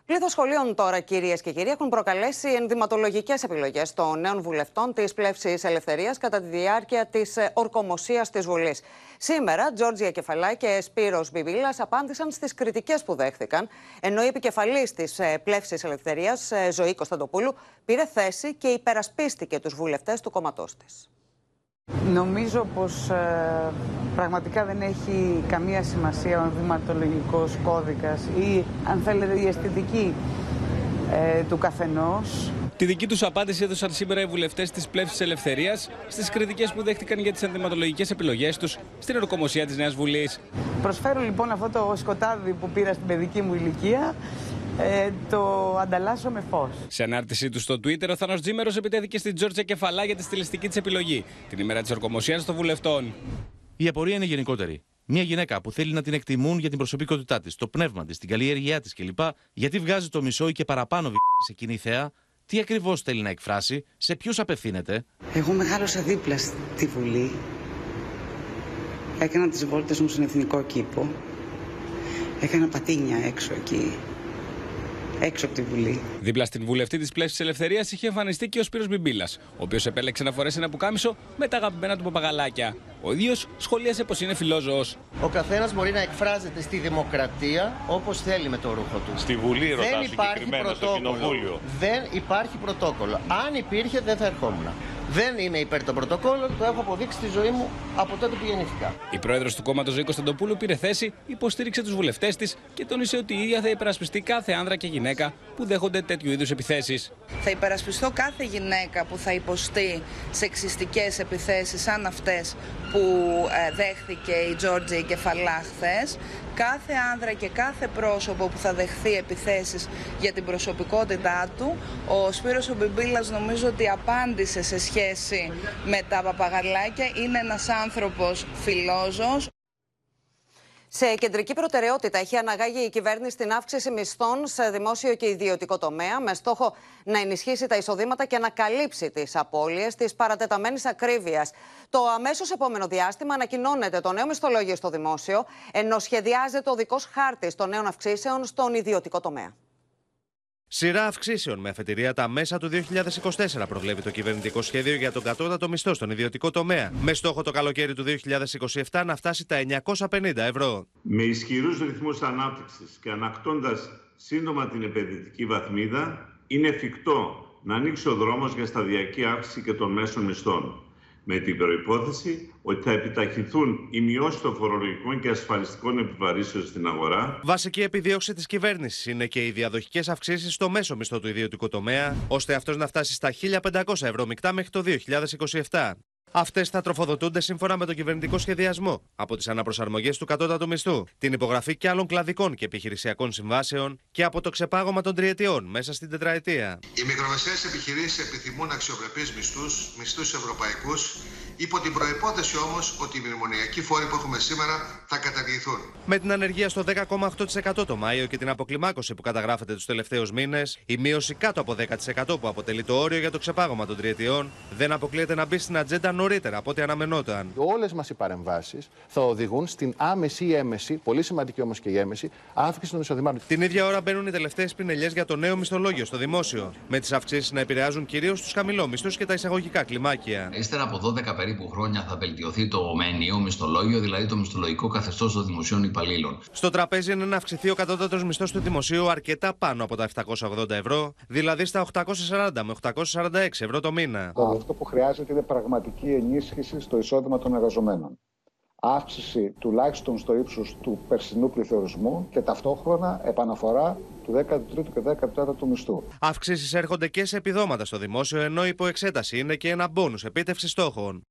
Πλήθο σχολείων τώρα, κυρίες και κύριοι, έχουν προκαλέσει ενδυματολογικές επιλογές των νέων βουλευτών της Πλεύσης Ελευθερίας κατά τη διάρκεια της ε, ορκομοσίας της Βουλής. Σήμερα, Τζόρτζια Κεφαλά και Σπύρος Μπιμπίλας απάντησαν στις κριτικές που δέχθηκαν, ενώ η επικεφαλής της ε, Πλεύσης Ελευθερίας, ε, Ζωή Κωνσταντοπούλου, πήρε θέση και υπερασπίστηκε τους βουλευτές του κόμματός της. Νομίζω πως ε, πραγματικά δεν έχει καμία σημασία ο βηματολογικός κώδικας ή αν θέλετε η αισθητική ε, του καθενός. Τη δική τους απάντηση έδωσαν σήμερα οι βουλευτές της Πλεύσης Ελευθερίας στις κριτικές που δέχτηκαν για τις αντιματολογικέ επιλογές τους στην ορκομοσία της Νέας Βουλής. Προσφέρω λοιπόν αυτό το σκοτάδι που πήρα στην παιδική μου ηλικία ε, το ανταλλάσσω με φως. Σε ανάρτησή του στο Twitter, ο Θανό Τζίμερος επιτέθηκε στην Τζόρτζια Κεφαλά για τη στιλιστική της επιλογή, την ημέρα της ορκομοσίας των βουλευτών. Η απορία είναι γενικότερη. Μια γυναίκα που θέλει να την εκτιμούν για την προσωπικότητά της, το πνεύμα της, την καλλιέργειά της κλπ. Γιατί βγάζει το μισό ή και παραπάνω σε κοινή θέα, τι ακριβώς θέλει να εκφράσει, σε ποιους απευθύνεται; Εγώ μεγάλωσα δίπλα στη Βουλή. Έκανα τις βόλτες μου στον εθνικό κήπο. Έκανα πατίνια έξω εκεί έξω από τη Βουλή. Δίπλα στην βουλευτή της Πλεύση Ελευθερίας είχε εμφανιστεί και ο Σπύρος Μπιμπίλας, ο οποίος επέλεξε να φορέσει ένα πουκάμισο με τα αγαπημένα του παπαγαλάκια. Ο ίδιος σχολίασε πως είναι φιλόζωος. Ο καθένας μπορεί να εκφράζεται στη δημοκρατία όπως θέλει με το ρούχο του. Στη Βουλή, ρωτά συγκεκριμένα, στο Κοινοβούλιο. Δεν υπάρχει πρωτόκολλο. Αν υπήρχε, δεν θα ερχόμουν. Δεν είμαι υπέρ των πρωτοκόλων, το έχω αποδείξει στη ζωή μου από τότε που γεννήθηκα. Η πρόεδρος του κόμματος Ζήκος Σταντοπούλου πήρε θέση, υποστήριξε τους βουλευτές της και τόνισε ότι η ίδια θα υπερασπιστεί κάθε άνδρα και γυναίκα που δέχονται τέτοιου είδους επιθέσεις. Θα υπερασπιστώ κάθε γυναίκα που θα υποστεί σεξιστικές επιθέσεις σαν αυτές που ε, δέχθηκε η Τζόρτζη Κεφαλά χθες. Κάθε άνδρα και κάθε πρόσωπο που θα δεχθεί επιθέσεις για την προσωπικότητά του, ο Σπύρος Ομπιμπίλας νομίζω ότι απάντησε σε σχέση με τα παπαγαλάκια. Είναι ένας άνθρωπος φιλόζος. Σε κεντρική προτεραιότητα έχει αναγάγει η κυβέρνηση την αύξηση μισθών σε δημόσιο και ιδιωτικό τομέα, με στόχο να ενισχύσει τα εισοδήματα και να καλύψει τις απώλειες της παρατεταμένης ακρίβειας. Το αμέσως επόμενο διάστημα ανακοινώνεται το νέο μισθολόγιο στο δημόσιο, ενώ σχεδιάζεται ο δικός χάρτης των νέων αυξήσεων στον ιδιωτικό τομέα. Σειρά αυξήσεων με αφετηρία τα μέσα του 2024 προβλέπει το κυβερνητικό σχέδιο για τον κατώτατο μισθό στον ιδιωτικό τομέα. Με στόχο το καλοκαίρι του 2027 να φτάσει τα 950 ευρώ. Με ισχυρούς ρυθμούς ανάπτυξης και ανακτώντας σύντομα την επενδυτική βαθμίδα, είναι εφικτό να ανοίξει ο δρόμος για σταδιακή αύξηση και των μέσων μισθών με την προπόθεση ότι θα επιταχυνθούν οι μειώσεις των φορολογικών και ασφαλιστικών επιβαρύσεων στην αγορά. Βασική επιδίωξη της κυβέρνησης είναι και οι διαδοχικές αυξήσεις στο μέσο μισθό του ιδιωτικού τομέα, ώστε αυτός να φτάσει στα 1.500 ευρώ μεικτά μέχρι το 2027. Αυτές θα τροφοδοτούνται σύμφωνα με τον κυβερνητικό σχεδιασμό από τις αναπροσαρμογές του κατώτατου μισθού, την υπογραφή και άλλων κλαδικών και επιχειρησιακών συμβάσεων και από το ξεπάγωμα των τριετιών μέσα στην τετραετία. Οι μικρομεσαίες επιχειρήσεις επιθυμούν αξιοπρεπείς μισθούς, μισθούς ευρωπαϊκούς, υπό την προπόθεση όμως ότι οι μνημονιακοί φόροι που έχουμε σήμερα θα καταργηθούν. Με την ανεργία στο 10,8% το Μάιο και την αποκλιμάκωση που καταγράφεται τους τελευταίους μήνες, η μείωση κάτω από 10% που αποτελεί το όριο για το ξεπάγωμα των τριετιών δεν αποκλείεται να μπει στην ατζέντα νωρίτερα από ό,τι αναμενόταν. Όλες μας οι παρεμβάσεις θα οδηγούν στην άμεση ή έμεση, πολύ σημαντική όμως και η έμεση, αύξηση των εισοδημάτων. Την ίδια ώρα μπαίνουν οι τελευταίες πινελιές για το νέο μισθολόγιο στο δημόσιο. Με τις αυξήσεις να επηρεάζουν κυρίως τους χαμηλόμισθους και τα εισαγωγικά κλιμάκια. Ύστερα από 12 περίπου χρόνια θα βελτιωθεί το μενιαίο μισθολόγιο, δηλαδή το μισθολογικό καθεστώς των δημοσίων υπαλλήλων. Στο τραπέζι είναι να αυξηθεί ο κατώτατος μισθός του δημοσίου αρκετά πάνω από τα 780 ευρώ, δηλαδή στα 840 με 846 ευρώ το μήνα. Αυτό που χρειάζεται είναι πραγματική ενίσχυση στο εισόδημα των εργαζομένων. Αύξηση τουλάχιστον στο ύψος του περσινού πληθωρισμού και ταυτόχρονα επαναφορά του 13ου και 14ου μισθού. Αυξήσεις έρχονται και σε επιδόματα στο δημόσιο, ενώ υπό εξέταση είναι και ένα μπόνους επίτευξης στόχων.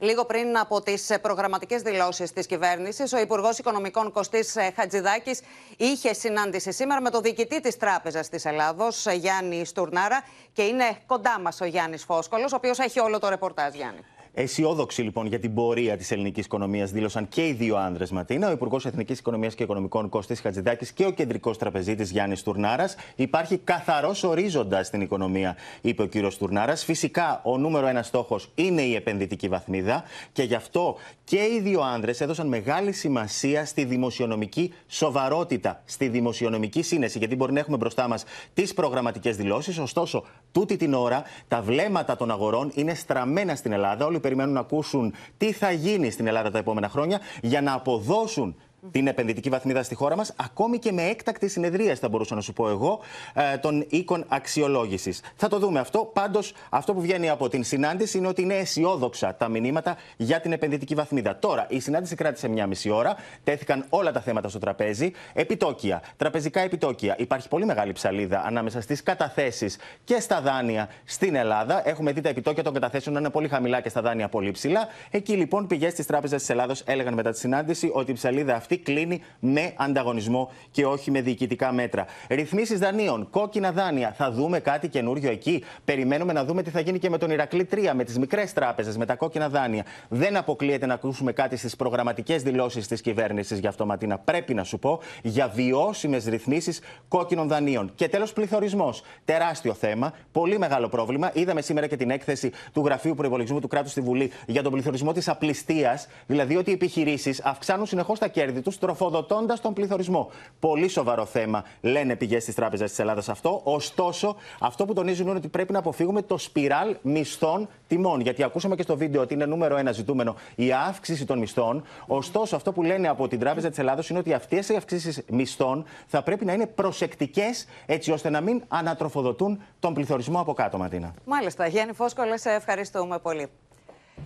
Λίγο πριν από τις προγραμματικές δηλώσεις της κυβέρνησης, ο Υπουργός Οικονομικών Κωστής Χατζηδάκης είχε συνάντηση σήμερα με το διοικητή της Τράπεζας της Ελλάδος, Γιάννη Στουρνάρα, και είναι κοντά μας ο Γιάννης Φόσκολο, ο οποίος έχει όλο το ρεπορτάζ, Γιάννη. Αισιόδοξοι λοιπόν για την πορεία της ελληνικής οικονομίας δήλωσαν και οι δύο άνδρες Ματίνα, ο Υπουργός Εθνικής Οικονομίας και Οικονομικών Κωστή Χατζηδάκης και ο κεντρικός τραπεζίτης Γιάννης Τουρνάρας. Υπάρχει καθαρός ορίζοντας στην οικονομία, είπε ο κύριος Τουρνάρας. Φυσικά, ο νούμερο ένας στόχος είναι η επενδυτική βαθμίδα και γι' αυτό και οι δύο άνδρες έδωσαν μεγάλη σημασία στη δημοσιονομική σοβαρότητα, στη δημοσιονομική σύνεση. Γιατί μπορεί να έχουμε μπροστά μας τις προγραμματικές δηλώσεις, ωστόσο, τούτη την ώρα τα βλέμματα των αγορών είναι στραμμένα στην Ελλάδα. Όλοι περιμένουν να ακούσουν τι θα γίνει στην Ελλάδα τα επόμενα χρόνια για να αποδώσουν την επενδυτική βαθμίδα στη χώρα μας, ακόμη και με έκτακτη συνεδρία, θα μπορούσα να σου πω εγώ, ε, των οίκων αξιολόγησης. Θα το δούμε αυτό. Πάντως, αυτό που βγαίνει από την συνάντηση είναι ότι είναι αισιόδοξα τα μηνύματα για την επενδυτική βαθμίδα. Τώρα, η συνάντηση κράτησε μια μισή ώρα. Τέθηκαν όλα τα θέματα στο τραπέζι. Επιτόκια, τραπεζικά επιτόκια. Υπάρχει πολύ μεγάλη ψαλίδα ανάμεσα στις καταθέσεις και στα δάνεια στην Ελλάδα. Έχουμε δει τα επιτόκια των καταθέσεων να είναι πολύ χαμηλά και στα δάνεια πολύ ψηλά. Εκεί λοιπόν πηγές της Τράπεζας της Ελλάδος έλεγαν μετά τη συνάντηση ότι η ψαλίδα αυτή αυτή κλείνει με ανταγωνισμό και όχι με διοικητικά μέτρα. Ρυθμίσεις δανείων, κόκκινα δάνεια. Θα δούμε κάτι καινούριο εκεί. Περιμένουμε να δούμε τι θα γίνει και με τον Ηρακλή 3, με τις μικρές τράπεζες, με τα κόκκινα δάνεια. Δεν αποκλείεται να ακούσουμε κάτι στις προγραμματικές δηλώσεις της κυβέρνησης για αυτό, Ματίνα. Πρέπει να σου πω για βιώσιμες ρυθμίσεις κόκκινων δανείων. Και τέλος, πληθωρισμός. Τεράστιο θέμα, πολύ μεγάλο πρόβλημα. Είδαμε σήμερα και την έκθεση του Γραφείου Προπολογισμού του Κράτους στη Βουλή για τον πληθωρισμό της απληστίας. Δηλαδή ότι οι επιχειρήσεις αυξάνουν συνεχώς τα κέρδη κέρδη τους, τροφοδοτώντας τον πληθωρισμό. Πολύ σοβαρό θέμα, λένε πηγές της Τράπεζας της Ελλάδας αυτό. Ωστόσο, αυτό που τονίζουν είναι ότι πρέπει να αποφύγουμε το σπιράλ μισθών τιμών. Γιατί ακούσαμε και στο βίντεο ότι είναι νούμερο ένα ζητούμενο η αύξηση των μισθών. Ωστόσο, αυτό που λένε από την Τράπεζα της Ελλάδα είναι ότι αυτές οι αυξήσεις μισθών θα πρέπει να είναι προσεκτικές έτσι ώστε να μην ανατροφοδοτούν τον πληθωρισμό από κάτω, Ματίνα. Μάλιστα. Γιάννη Φόσκολε, σε ευχαριστούμε πολύ.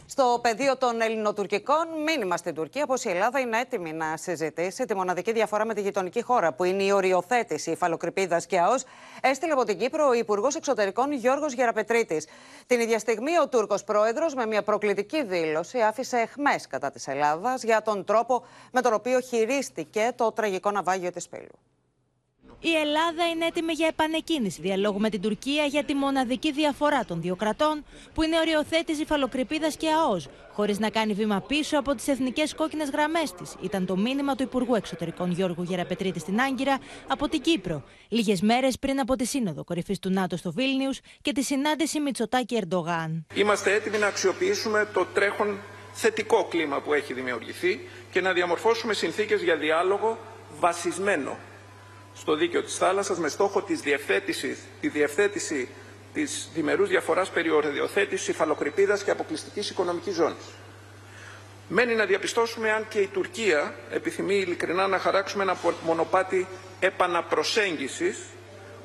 Στο πεδίο των ελληνοτουρκικών, μήνυμα στην Τουρκία πω η Ελλάδα είναι έτοιμη να συζητήσει τη μοναδική διαφορά με τη γειτονική χώρα, που είναι η οριοθέτηση υφαλοκρηπίδας και ΑΟΣ, έστειλε από την Κύπρο ο Υπουργός Εξωτερικών Γιώργος Γεραπετρίτης. Την ίδια στιγμή, ο Τούρκος πρόεδρος, με μια προκλητική δήλωση, άφησε εχμές κατά της Ελλάδας για τον τρόπο με τον οποίο χειρίστηκε το τραγικό ναυάγιο της Πύλου. Η Ελλάδα είναι έτοιμη για επανεκκίνηση διαλόγου με την Τουρκία για τη μοναδική διαφορά των δύο κρατών, που είναι οριοθέτηση φαλοκρηπίδας και ΑΟΣ, χωρίς να κάνει βήμα πίσω από τις εθνικές κόκκινες γραμμές της. Ήταν το μήνυμα του Υπουργού Εξωτερικών Γιώργου Γεραπετρίτη στην Άγκυρα από την Κύπρο, λίγες μέρες πριν από τη Σύνοδο Κορυφής του ΝΑΤΟ στο Βίλνιους και τη συνάντηση Μητσοτάκη Ερντογάν. Είμαστε έτοιμοι να αξιοποιήσουμε το τρέχον θετικό κλίμα που έχει δημιουργηθεί και να διαμορφώσουμε συνθήκες για διάλογο βασισμένο στο δίκαιο της θάλασσας με στόχο της διευθέτησης, τη διευθέτηση της διμερούς διαφοράς περιοριοθέτησης υφαλοκρηπίδας και αποκλειστικής οικονομικής ζώνης. Μένει να διαπιστώσουμε αν και η Τουρκία επιθυμεί ειλικρινά να χαράξουμε ένα μονοπάτι επαναπροσέγγισης,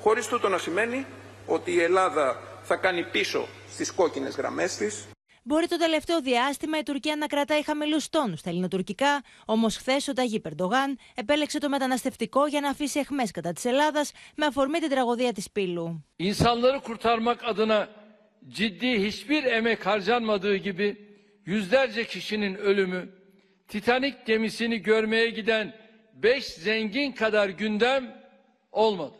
χωρίς τούτο να σημαίνει ότι η Ελλάδα θα κάνει πίσω στις κόκκινες γραμμές της. Μπορεί το τελευταίο διάστημα η Τουρκία να κρατάει χαμηλούς τόνους στα ελληνοτουρκικά, όμως χθες ο Ταγί Περντογάν επέλεξε το μεταναστευτικό για να αφήσει εχμέ κατά της Ελλάδας με αφορμή την τραγωδία της Πύλου. İnsanları kurtarmak adına ciddi hiçbir emek harcanmadığı gibi yüzlerce kişinin ölümü, Titanic gemisini görmeye giden beş zengin kadar gündem olmadı.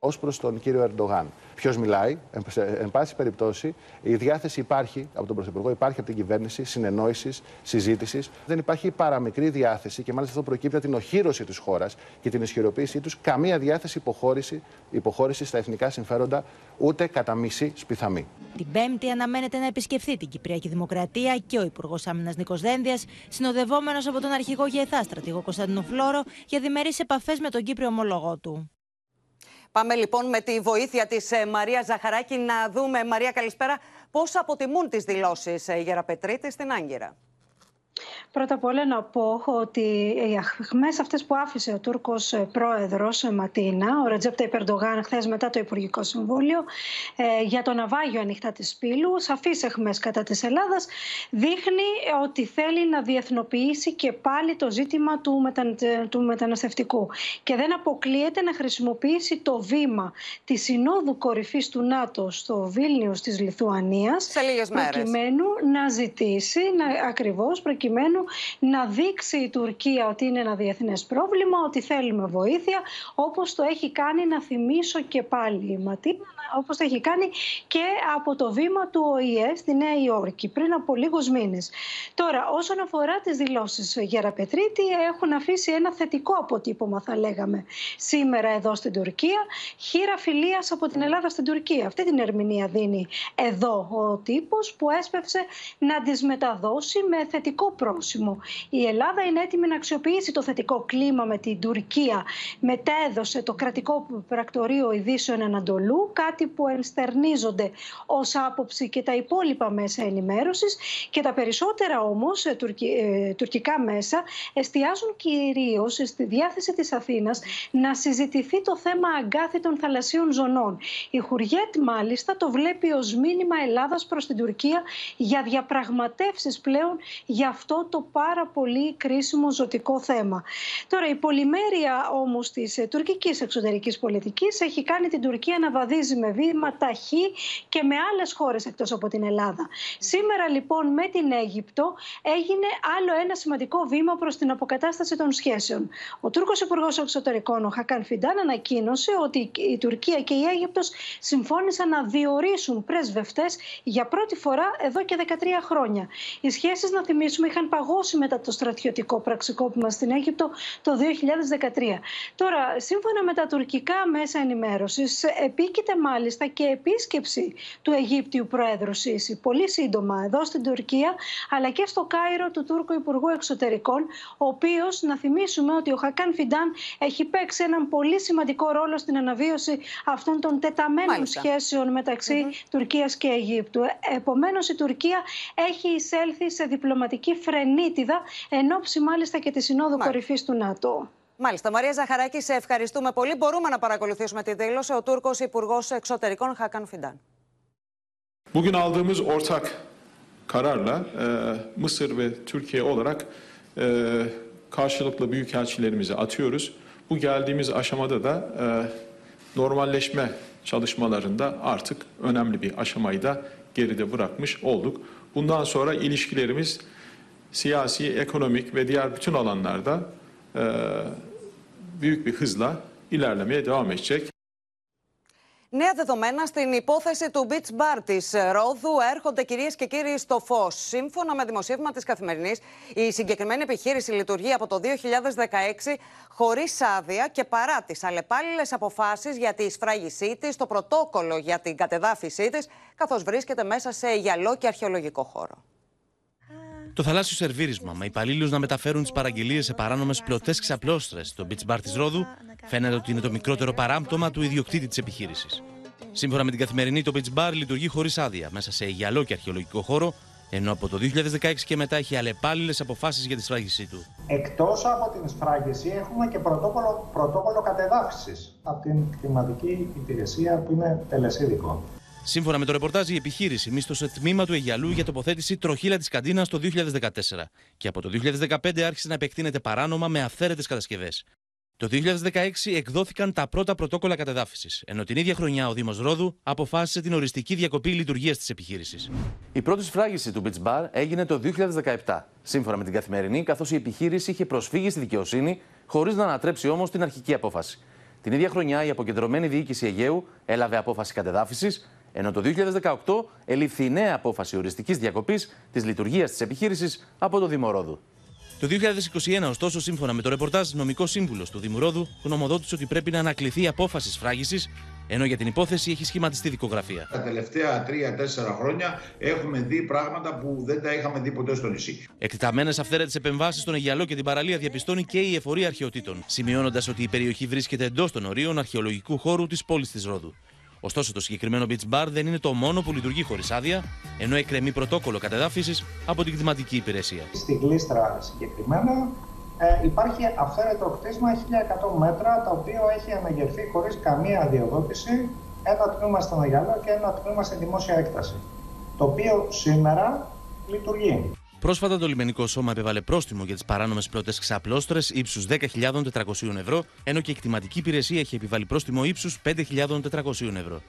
Ω προς τον κύριο Ερντογάν, Ποιος μιλάει, εν πάση περιπτώσει, η διάθεση υπάρχει από τον Πρωθυπουργό, υπάρχει από την κυβέρνηση συνεννόησης, συζήτησης. Δεν υπάρχει παραμικρή διάθεση και μάλιστα αυτό προκύπτει από την οχύρωση της χώρας και την ισχυροποίησή τους, καμία διάθεση υποχώρηση, υποχώρησης στα εθνικά συμφέροντα, ούτε κατά μισή σπιθαμή. Την Πέμπτη αναμένεται να επισκεφθεί την Κυπριακή Δημοκρατία και ο Υπουργός Άμυνας Νίκος Δένδιας, συνοδευόμενος από τον αρχηγό Γεθά στρατηγό Κωνσταντινό Φλόρο, για διμερείς επαφές με τον Κύπριο ομολογό του. Πάμε λοιπόν με τη βοήθεια της ε, Μαρία Ζαχαράκη να δούμε, Μαρία καλησπέρα, πώς αποτιμούν τις δηλώσεις ε, Γεραπετρίτη στην Άγκυρα; Πρώτα απ' όλα να πω ότι οι αχμέ αυτές που άφησε ο Τούρκος πρόεδρος Ματίνα, ο Ρετζέπτα Περντογάν, χθες μετά το Υπουργικό Συμβούλιο, ε, για το ναυάγιο ανοιχτά της Πύλου, σαφεί αχμέ κατά της Ελλάδας, δείχνει ότι θέλει να διεθνοποιήσει και πάλι το ζήτημα του, του μεταναστευτικού. Και δεν αποκλείεται να χρησιμοποιήσει το βήμα της Συνόδου Κορυφής του ΝΑΤΟ στο Βίλνιο της Λιθουανίας, προκειμένου να ζητήσει να, ακριβώς προκειμένου να δείξει η Τουρκία ότι είναι ένα διεθνές πρόβλημα, ότι θέλουμε βοήθεια, όπως το έχει κάνει, να θυμίσω και πάλι η Ματίνα, όπως το έχει κάνει και από το βήμα του ΟΗΕ στη Νέα Υόρκη πριν από λίγους μήνες. Τώρα, όσον αφορά τις δηλώσεις Γεραπετρίτη, έχουν αφήσει ένα θετικό αποτύπωμα, θα λέγαμε, σήμερα εδώ στην Τουρκία, χείρα φιλίας από την Ελλάδα στην Τουρκία. Αυτή την ερμηνεία δίνει εδώ ο τύπος που έσπευσε να τις μεταδώσει με θετικό πρόσημο. Η Ελλάδα είναι έτοιμη να αξιοποιήσει το θετικό κλίμα με την Τουρκία. Μετέδωσε το κρατικό πρακτορείο ειδήσεων Ανατολού, κάτι που ενστερνίζονται ως άποψη και τα υπόλοιπα μέσα ενημέρωσης. Και τα περισσότερα όμως ε, τουρκικά μέσα εστιάζουν κυρίως στη διάθεση της Αθήνας να συζητηθεί το θέμα αγκάθι των θαλασσίων ζωνών. Η Χουριέτ, μάλιστα, το βλέπει ως μήνυμα Ελλάδας προς την Τουρκία για διαπραγματεύσεις πλέον για αυτό το πάρα πολύ κρίσιμο ζωτικό θέμα. Τώρα, η πολυμέρεια όμως της ε, τουρκικής εξωτερικής πολιτικής έχει κάνει την Τουρκία να βαδίζει με βήμα ταχύ και με άλλες χώρες εκτός από την Ελλάδα. Σήμερα, λοιπόν, με την Αίγυπτο έγινε άλλο ένα σημαντικό βήμα προς την αποκατάσταση των σχέσεων. Ο Τούρκος Υπουργός Εξωτερικών, ο Χακάν Φιντάν, ανακοίνωσε ότι η Τουρκία και η Αίγυπτος συμφώνησαν να διορίσουν πρεσβευτέ για πρώτη φορά εδώ και 13 χρόνια. Οι σχέσεις, να θυμίσουμε, θυμίσουμε είχαν παγώσει μετά το στρατιωτικό πραξικόπημα στην Αίγυπτο το 2013. Τώρα, σύμφωνα με τα τουρκικά μέσα ενημέρωσης, επίκειται μάλιστα και επίσκεψη του Αιγύπτιου Προέδρου Σίση πολύ σύντομα εδώ στην Τουρκία, αλλά και στο Κάιρο του Τούρκου Υπουργού Εξωτερικών, ο οποίος, να θυμίσουμε ότι ο Χακάν Φιντάν έχει παίξει έναν πολύ σημαντικό ρόλο στην αναβίωση αυτών των τεταμένων σχέσεων μεταξύ Τουρκίας και Αιγύπτου. Επομένως η Τουρκία έχει εισέλθει σε διπλωματική φρενίτιδα εν ώψη μάλιστα και τη Συνόδου Κορυφής του ΝΑΤΟ. Μάλιστα. Μαρία Ζαχαράκη, σε ευχαριστούμε πολύ. Μπορούμε να παρακολουθήσουμε τη δήλωση ο Τούρκος Υπουργό Εξωτερικών Χακάν Φιντάν. Bugün aldığımız ortak kararla e, Mısır ve Türkiye olarak e, karşılıklı büyükelçilerimizi atıyoruz. Bu geldiğimiz aşamada da e, normalleşme çalışmalarında artık önemli bir aşamayı da geride bırakmış olduk. Bundan sonra ilişkilerimiz siyasi, ekonomik ve diğer bütün alanlarda e, büyük bir hızla ilerlemeye devam edecek. Νέα δεδομένα στην υπόθεση του Beach Bar της Ρόδου έρχονται κυρίες και κύριοι στο φως. Σύμφωνα με δημοσίευμα της Καθημερινής, η συγκεκριμένη επιχείρηση λειτουργεί από το 2016 χωρίς άδεια και παρά τις αλλεπάλληλες αποφάσεις για τη σφράγισή της, το πρωτόκολλο για την κατεδάφιση της, καθώς βρίσκεται μέσα σε γυαλό και αρχαιολογικό χώρο. Το θαλάσσιο σερβίρισμα με υπαλλήλους να μεταφέρουν τις παραγγελίες σε παράνομες πλωτές ξαπλώστρες στο beach bar της Ρόδου φαίνεται ότι είναι το μικρότερο παράμπτωμα του ιδιοκτήτη της επιχείρησης. Σύμφωνα με την καθημερινή, το beach bar λειτουργεί χωρίς άδεια μέσα σε γυαλό και αρχαιολογικό χώρο, ενώ από το 2016 και μετά έχει αλλεπάλληλες αποφάσεις για τη σφράγισή του. Εκτός από την σφράγιση, έχουμε και πρωτόκολλο, πρωτόκολλο κατεδάφισης από την κτηματική υπηρεσία που είναι τελεσίδικο. Σύμφωνα με το ρεπορτάζ, η επιχείρηση μίσθωσε τμήμα του Αιγιαλού για τοποθέτηση τροχίλα της καντίνας το 2014 και από το 2015 άρχισε να επεκτείνεται παράνομα με αυθαίρετες κατασκευές. Το 2016 εκδόθηκαν τα πρώτα πρωτόκολλα κατεδάφισης, ενώ την ίδια χρονιά ο Δήμος Ρόδου αποφάσισε την οριστική διακοπή λειτουργίας της επιχείρησης. Η πρώτη σφράγιση του Beach Bar έγινε το 2017, σύμφωνα με την καθημερινή, καθώς η επιχείρηση είχε προσφύγει στη δικαιοσύνη, χωρίς να ανατρέψει όμως την αρχική απόφαση. Την ίδια χρονιά η αποκεντρωμένη διοίκηση Αιγαίου έλαβε απόφαση κατεδάφισης, ενώ το 2018 ελήφθη η νέα απόφαση οριστικής διακοπής της λειτουργίας της επιχείρησης από το Δήμο Ρόδου. Το 2021, ωστόσο, σύμφωνα με το ρεπορτάζ, νομικό σύμβουλος του Δημουρόδου γνωμοδότησε ότι πρέπει να ανακληθεί η απόφαση σφράγισης, ενώ για την υπόθεση έχει σχηματιστεί δικογραφία. Τα τελευταία τρία-τέσσερα χρόνια έχουμε δει πράγματα που δεν τα είχαμε δει ποτέ στο νησί. Εκτεταμένες αυθαίρετες επεμβάσεις στον Αιγιαλό και την παραλία διαπιστώνει και η εφορία αρχαιοτήτων, σημειώνοντας ότι η περιοχή βρίσκεται εντός των ορίων αρχαιολογικού χώρου της πόλης της Ρόδου. Ωστόσο, το συγκεκριμένο beach bar δεν είναι το μόνο που λειτουργεί χωρίς άδεια, ενώ εκκρεμεί πρωτόκολλο κατεδάφισης από την κτηματική υπηρεσία. Στη Γλίστρα συγκεκριμένα ε, υπάρχει αυθαίρετο κτίσμα 1100 μέτρα, το οποίο έχει αναγερθεί χωρίς καμία αδειοδότηση, ένα τμήμα στον Αγιαλό και ένα τμήμα στη δημόσια έκταση. Το οποίο σήμερα λειτουργεί. Πρόσφατα το λιμενικό σώμα επέβαλε πρόστιμο για τις παράνομες πλωτές ξαπλώστρες ύψους 10.400 ευρώ, ενώ και η κτηματική υπηρεσία έχει επιβάλει πρόστιμο ύψους 5.400 ευρώ.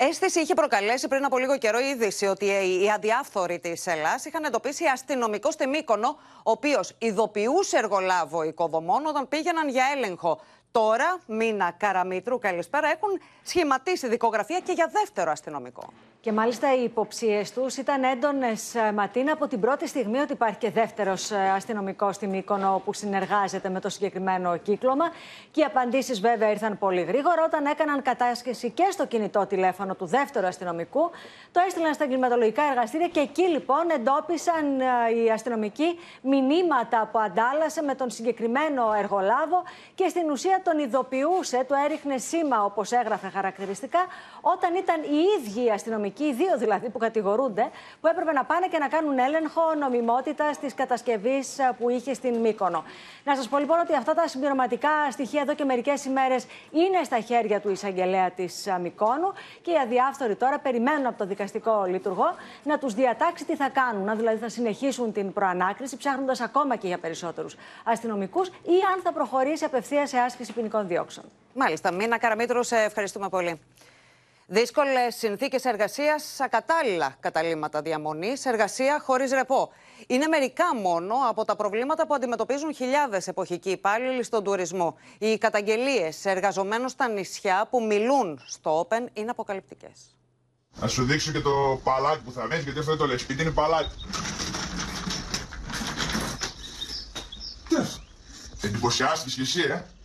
Αίσθηση είχε προκαλέσει πριν από λίγο καιρό η είδηση ότι οι αδιάφθοροι της Ελλάδα είχαν εντοπίσει αστυνομικό στη Μύκονο, ο οποίος ειδοποιούσε εργολάβο οικοδομών όταν πήγαιναν για έλεγχο. Τώρα, Μίνα Καραμίτρου, καλησπέρα, έχουν σχηματίσει δικογραφία και για δεύτερο αστυνομικό. Και μάλιστα οι υποψίες τους ήταν έντονες, Ματίνα, από την πρώτη στιγμή ότι υπάρχει και δεύτερος αστυνομικός στη Μύκονο που συνεργάζεται με το συγκεκριμένο κύκλωμα. Και οι απαντήσεις βέβαια ήρθαν πολύ γρήγορα. Όταν έκαναν κατάσχεση και στο κινητό τηλέφωνο του δεύτερου αστυνομικού, το έστειλαν στα εγκληματολογικά εργαστήρια και εκεί λοιπόν εντόπισαν οι αστυνομικοί μηνύματα που αντάλλασε με τον συγκεκριμένο εργολάβο και στην ουσία τον ειδοποιούσε, του έριχνε σήμα όπως έγραφε χαρακτηριστικά, όταν ήταν οι ίδιοι οι αστυνομικοί οι δύο δηλαδή που κατηγορούνται, που έπρεπε να πάνε και να κάνουν έλεγχο νομιμότητας της κατασκευής ε, που είχε στην Μύκονο. Να σας πω λοιπόν ότι αυτά τα συμπληρωματικά στοιχεία εδώ και μερικές ημέρες είναι στα χέρια του εισαγγελέα της ε, Μυκόνου και οι αδιάφθοροι τώρα περιμένουν από το δικαστικό λειτουργό να τους διατάξει τι θα κάνουν. Αν δηλαδή θα συνεχίσουν την προανάκριση, ψάχνοντας ακόμα και για περισσότερους αστυνομικούς, ή αν θα προχωρήσει απευθείας σε άσκηση ποινικών διώξεων. Μάλιστα. Μίνα Καραμίτρου, σε ευχαριστούμε πολύ. Δύσκολες συνθήκες εργασίας, ακατάλληλα καταλήμματα διαμονής, εργασία χωρίς ρεπό. Είναι μερικά μόνο από τα προβλήματα που αντιμετωπίζουν χιλιάδες εποχικοί υπάλληλοι στον τουρισμό. Οι καταγγελίες εργαζομένων στα νησιά που μιλούν στο Open είναι αποκαλυπτικές. Να σου δείξω και το παλάτι που θα μείνει γιατί αυτό δεν το λε. Σπίτι είναι παλάτι. Εντυπωσιάστηκες εσύ. Ε.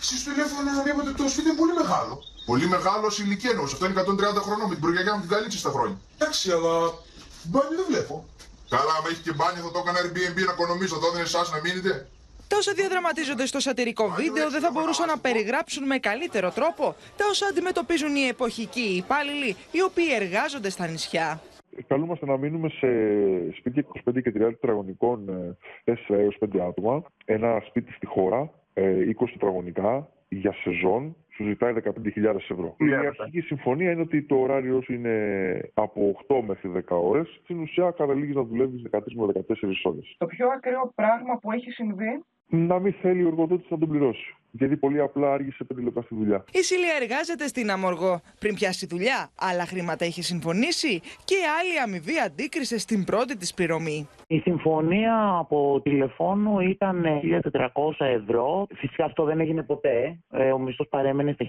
Εσύ στο τηλέφωνο να βλέπετε το σπίτι είναι πολύ μεγάλο. Πολύ μεγάλο σε ηλικία εννοώ. Αυτό είναι 130 χρονών με την προγιαγιά μου την καλύψει στα χρόνια. Εντάξει, αλλά μπάνι δεν βλέπω. Καλά, άμα έχει και μπάνι θα το έκανα Airbnb να οικονομήσω. Θα έδινε εσάς να μείνετε. Τα όσα διαδραματίζονται στο σατυρικό βίντεο δεν θα μπορούσαν να περιγράψουν με καλύτερο τρόπο τα όσα αντιμετωπίζουν οι εποχικοί υπάλληλοι οι οποίοι εργάζονται στα νησιά. καλούμαστε να μείνουμε σε σπίτια 25 και 30 τετραγωνικών 4 έως 5 άτομα. Ένα σπίτι στη χώρα, ε, 20 τετραγωνικά, για σεζόν. Σου ζητάει 15.000 ευρώ. Η αρχική συμφωνία είναι ότι το ωράριο σου είναι από 8 μέχρι 10 ώρες. Στην ουσία καταλήγεις να δουλεύεις 13 με 14 ώρες. Το πιο ακραίο πράγμα που έχει συμβεί Να μην θέλει ο εργοδότης να τον πληρώσει. Γιατί πολύ απλά άργησε 5 λεπτά στη δουλειά. Η Σίλια εργάζεται στην Αμοργό. Πριν πιάσει δουλειά, άλλα χρήματα είχε συμφωνήσει και άλλη αμοιβή αντίκρισε στην πρώτη της πληρωμή. Η συμφωνία από τηλεφώνου ήταν 1.400 ευρώ. Φυσικά αυτό δεν έγινε ποτέ. Ε, Ο μισθός παρέμενε στα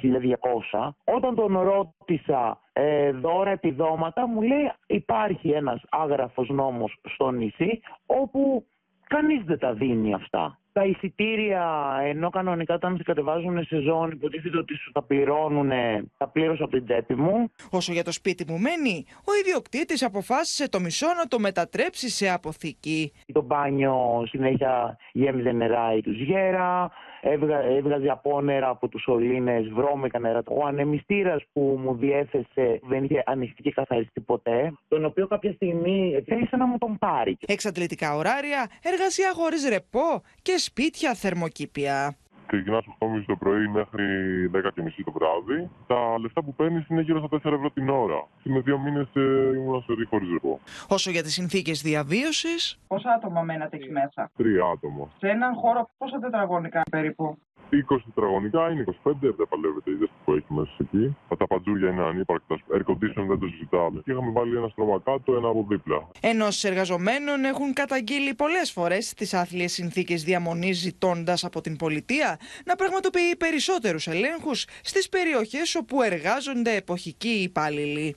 1.200. Όταν τον ρώτησα ε, δώρα επιδόματα, μου λέει υπάρχει ένας άγραφος νόμος στο νησί όπου κανείς δεν τα δίνει αυτά. Τα εισιτήρια, ενώ κανονικά όταν σε κατεβάζουν σε ζώνη, υποτίθεται ότι σου τα πληρώνουν, τα πλήρωσα από την τσέπη μου. Όσο για το σπίτι που μένει, ο ιδιοκτήτης αποφάσισε το μισό να το μετατρέψει σε αποθήκη. Το μπάνιο συνέχεια γέμιζε νερά ή του γέρα, έβγα, έβγαζε από νερά από τους σωλήνες, βρώμικα νερά. Ο ανεμιστήρας που μου διέθεσε δεν είχε ανοιχτεί και καθαριστεί ποτέ, τον οποίο κάποια στιγμή θέλησε να μου τον πάρει. Εξαντλητικά ωράρια, εργασία χωρίς ρεπό και σπίτια θερμοκήπια. Ξεκινά 8.30 το πρωί μέχρι 10.30 το βράδυ. Τα λεφτά που παίρνεις είναι γύρω στα 4 ευρώ την ώρα. Με δύο μήνες ήμουν στο χωρί ρεπό. Όσο για τις συνθήκες διαβίωσης, Πόσα άτομα μένατε εκεί μέσα; Τρία άτομα. Σε έναν χώρο πόσα τετραγωνικά περίπου; 20 τετραγωνικά είναι 25, δεν παλεύεται η ζέστη που έχει μέσα εκεί. Τα παντζούρια είναι ανύπαρκτα. Air condition δεν το συζητάμε. Και είχαμε βάλει ένα στρώμα κάτω, ένα από δίπλα. Ενώσει εργαζομένων έχουν καταγγείλει πολλές φορές τις άθλιες συνθήκες διαμονής, ζητώντας από την πολιτεία να πραγματοποιεί περισσότερους ελέγχους στις περιοχές όπου εργάζονται εποχικοί υπάλληλοι.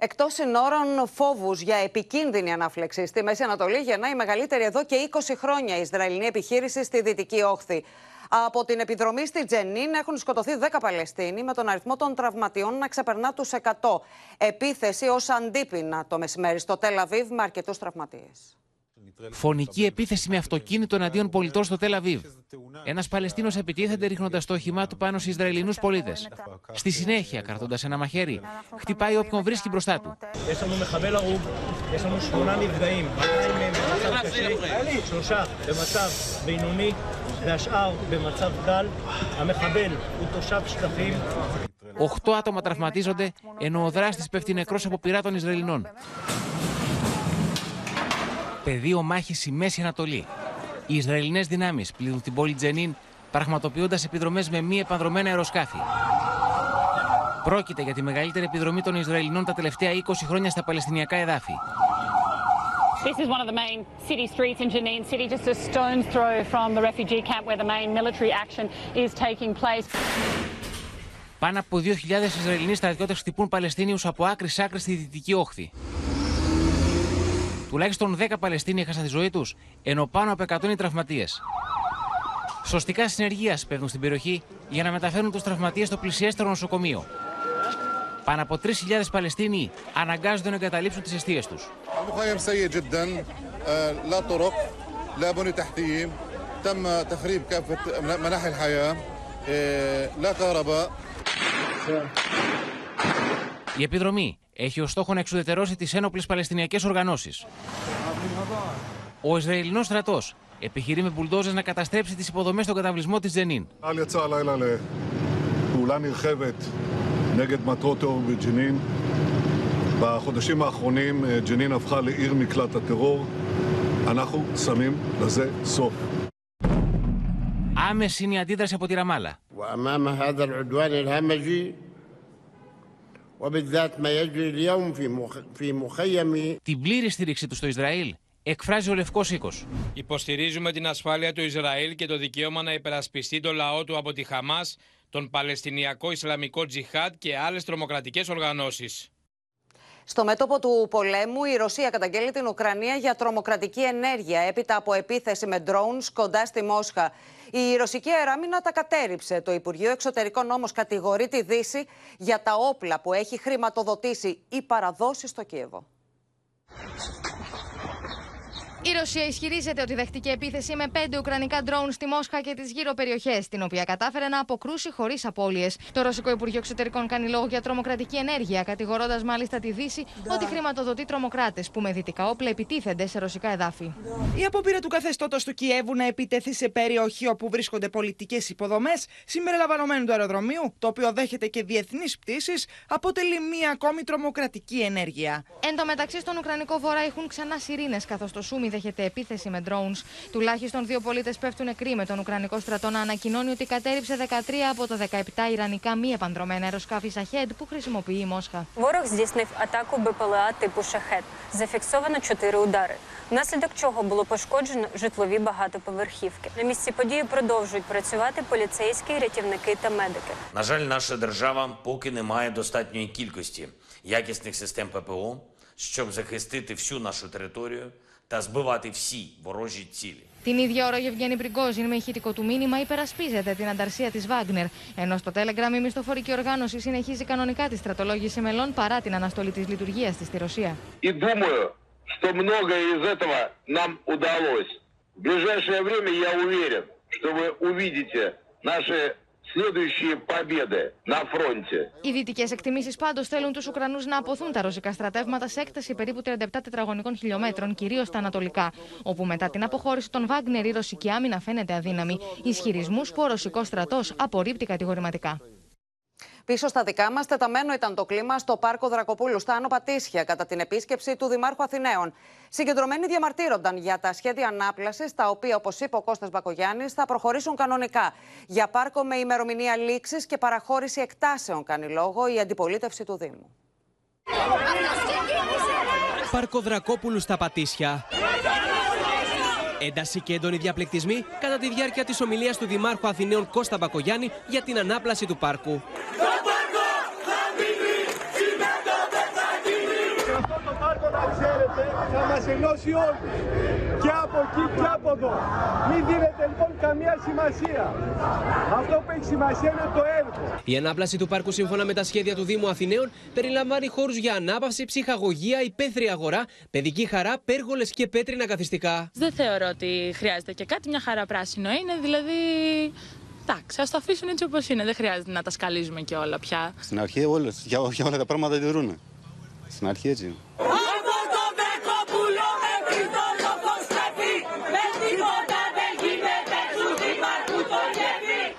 Εκτός συνόρων, φόβους για επικίνδυνη ανάφλεξη στη Μέση Ανατολή γεννά η μεγαλύτερη εδώ και 20 χρόνια Ισραηλινή επιχείρηση στη Δυτική Όχθη. Από την επιδρομή στη Τζενίν έχουν σκοτωθεί 10 Παλαιστίνοι με τον αριθμό των τραυματιών να ξεπερνά τους 100. Επίθεση ως αντίπεινα το μεσημέρι στο Τελαβίβ με αρκετούς τραυματίες. Φωνική επίθεση με αυτοκίνητο εναντίον πολιτών στο Τελαβίβ. Ένας Παλαιστίνος επιτίθεται ρίχνοντας το όχημά του πάνω σε Ισραηλινούς πολίτες. Στη συνέχεια, κρατώντας ένα μαχαίρι, χτυπάει όποιον βρίσκει μπροστά του. Οχτώ άτομα τραυματίζονται, ενώ ο δράστης πέφτει νεκρός από πειρά των Ισραηλινών. Πεδίο μάχης στη Μέση Ανατολή. Οι Ισραηλινές δυνάμεις πλήττουν την πόλη Τζενίν, πραγματοποιώντας επιδρομές με μη επανδρομένα αεροσκάφη. Πρόκειται για τη μεγαλύτερη επιδρομή των Ισραηλινών τα τελευταία 20 χρόνια στα Παλαιστινιακά εδάφη. This is one of the main city streets in Jenin City, just a stone's throw from the refugee camp where the main military action is taking place. Πάνω από 2.000 Ισραηλινοί στρατιώτες χτυπούν Παλαιστίνιους από άκρη σ' άκρη στη δυτική όχθη. Τουλάχιστον 10 Παλαιστίνοι έχασαν τη ζωή τους, ενώ πάνω από 100 είναι τραυματίες. Σωστικά συνεργεία παίρνουν στην περιοχή για να μεταφέρουν τους τραυματίες στο πλησιέστερο νοσοκομείο. Πάνω από 3.000 Παλαιστίνοι αναγκάζονται να εγκαταλείψουν τις αιστείες τους. Η επιδρομή έχει ως στόχο να εξουδετερώσει τις ένοπλες Παλαιστινιακές οργανώσεις. Ο Ισραηλινός στρατός επιχειρεί με μπουλντόζες να καταστρέψει τις υποδομές στον καταβλισμό της Τζενίν. צה"ל יצא הלילה לפעולה נרחבת נגד מטרות טרור בג'נין. בחודשים האחרונים אה, ג'נין הפכה לעיר מקלט הטרור. אנחנו שמים לזה סוף. Άμεση είναι η αντίδραση από τη Ραμάλα. Την πλήρη στήριξη του στο Ισραήλ εκφράζει ο Λευκός Οίκος. Υποστηρίζουμε την ασφάλεια του Ισραήλ και το δικαίωμα να υπερασπιστεί το λαό του από τη Χαμάς, τον Παλαιστινιακό Ισλαμικό Τζιχάτ και άλλες τρομοκρατικές οργανώσεις. Στο μέτωπο του πολέμου, η Ρωσία καταγγέλει την Ουκρανία για τρομοκρατική ενέργεια έπειτα από επίθεση με drones κοντά στη Μόσχα. Η ρωσική αεράμινα τα κατέριψε. Το Υπουργείο Εξωτερικών όμως κατηγορεί τη Δύση για τα όπλα που έχει χρηματοδοτήσει ή παραδώσει στο Κίεβο. Η Ρωσία ισχυρίζεται ότι δεχτήκε επίθεση με πέντε ουκρανικά ντρόουν στη Μόσχα και τις γύρω περιοχές, την οποία κατάφερε να αποκρούσει χωρίς απώλειες. Το Ρωσικό Υπουργείο Εξωτερικών κάνει λόγο για τρομοκρατική ενέργεια, κατηγορώντας μάλιστα τη Δύση ότι χρηματοδοτεί τρομοκράτες που με δυτικά όπλα επιτίθενται σε ρωσικά εδάφη. Η απόπειρα του καθεστώτος του Κιέβου να επιτεθεί σε περιοχή όπου βρίσκονται πολιτικές υποδομές, συμπεριλαμβανομένου του αεροδρομίου, το οποίο δέχεται και διεθνείς πτήσεις, αποτελεί μία ακόμη τρομοκρατική ενέργεια. Εν τω μεταξύ, στον Ουκρανικό βορρά έχουν ξανά σιρήνες, καθώς το Σούμι δέχεται επίθεση με drones. Τουλάχιστον δύο πολίτε πέφτουν νεκροί με τον Ουκρανικό στρατό να ανακοινώνει ότι κατέριψε 13 από τα 17 Ιρανικά μη επανδρομένα αεροσκάφη Σαχέντ που χρησιμοποιεί η Μόσχα. Ворог здійснив атаку БПЛА типу «Шахет». Зафіксовано чотири удари, внаслідок чого було пошкоджено житлові багатоповерхівки. На місці події продовжують працювати поліцейські, рятівники та медики. На жаль, наша держава поки не має достатньої кількості якісних систем ППО, щоб захистити всю нашу територію та збивати всі ворожі цілі. Την ίδια ώρα, ο Γευγένη Πριγκόζιν με ηχητικό του μήνυμα υπερασπίζεται την ανταρσία τη Βάγνερ. Ενώ στο Telegram η μισθοφορική οργάνωση συνεχίζει κανονικά τη στρατολόγηση μελών παρά την αναστολή τη λειτουργία τη στη Ρωσία. И думаю, что многое из этого нам удалось. В ближайшее время я уверен, что вы увидите наши следующие победы на фронте. Οι δυτικέ εκτιμήσει πάντω θέλουν του Ουκρανού να αποθούν τα ρωσικά στρατεύματα σε έκταση περίπου 37 τετραγωνικών χιλιόμετρων, κυρίω στα ανατολικά, όπου μετά την αποχώρηση των Βάγνερ η ρωσική άμυνα φαίνεται αδύναμη. Ισχυρισμού που ο ρωσικό στρατό απορρίπτει κατηγορηματικά. Πίσω στα δικά μας, τεταμένο ήταν το κλίμα στο πάρκο Δρακοπούλου, στα Άνω Πατήσια, κατά την επίσκεψη του Δημάρχου Αθηναίων. Συγκεντρωμένοι διαμαρτύρονταν για τα σχέδια ανάπλασης, τα οποία, όπως είπε ο Κώστας Μπακογιάννης, θα προχωρήσουν κανονικά. Για πάρκο με ημερομηνία λήξης και παραχώρηση εκτάσεων, κάνει λόγο η αντιπολίτευση του Δήμου. Πάρκο Δρακόπουλου στα Πατήσια. Ένταση και έντονοι διαπληκτισμοί κατά τη διάρκεια της ομιλίας του Δημάρχου Αθηναίων Κώστα Μπακογιάννη για την ανάπλαση του πάρκου. Αυτό το πάρκο να ξέρετε θα μας ενώσει όλους. Και από εκεί και από εδώ. Μην δίνετε λοιπόν καμία σημασία. Αυτό που έχει σημασία είναι το έργο. Η ανάπλαση του πάρκου σύμφωνα με τα σχέδια του Δήμου Αθηναίων περιλαμβάνει χώρους για ανάπαυση, ψυχαγωγία, υπαίθρια αγορά, παιδική χαρά, πέργολες και πέτρινα καθιστικά. Δεν θεωρώ ότι χρειάζεται και κάτι. Μια χαρά πράσινο είναι, δηλαδή. Εντάξει, ας το αφήσουν έτσι όπως είναι. Δεν χρειάζεται να τα σκαλίζουμε και όλα πια. Στην αρχή όλες, για, για όλα τα πράγματα τηρούν. Στην αρχή έτσι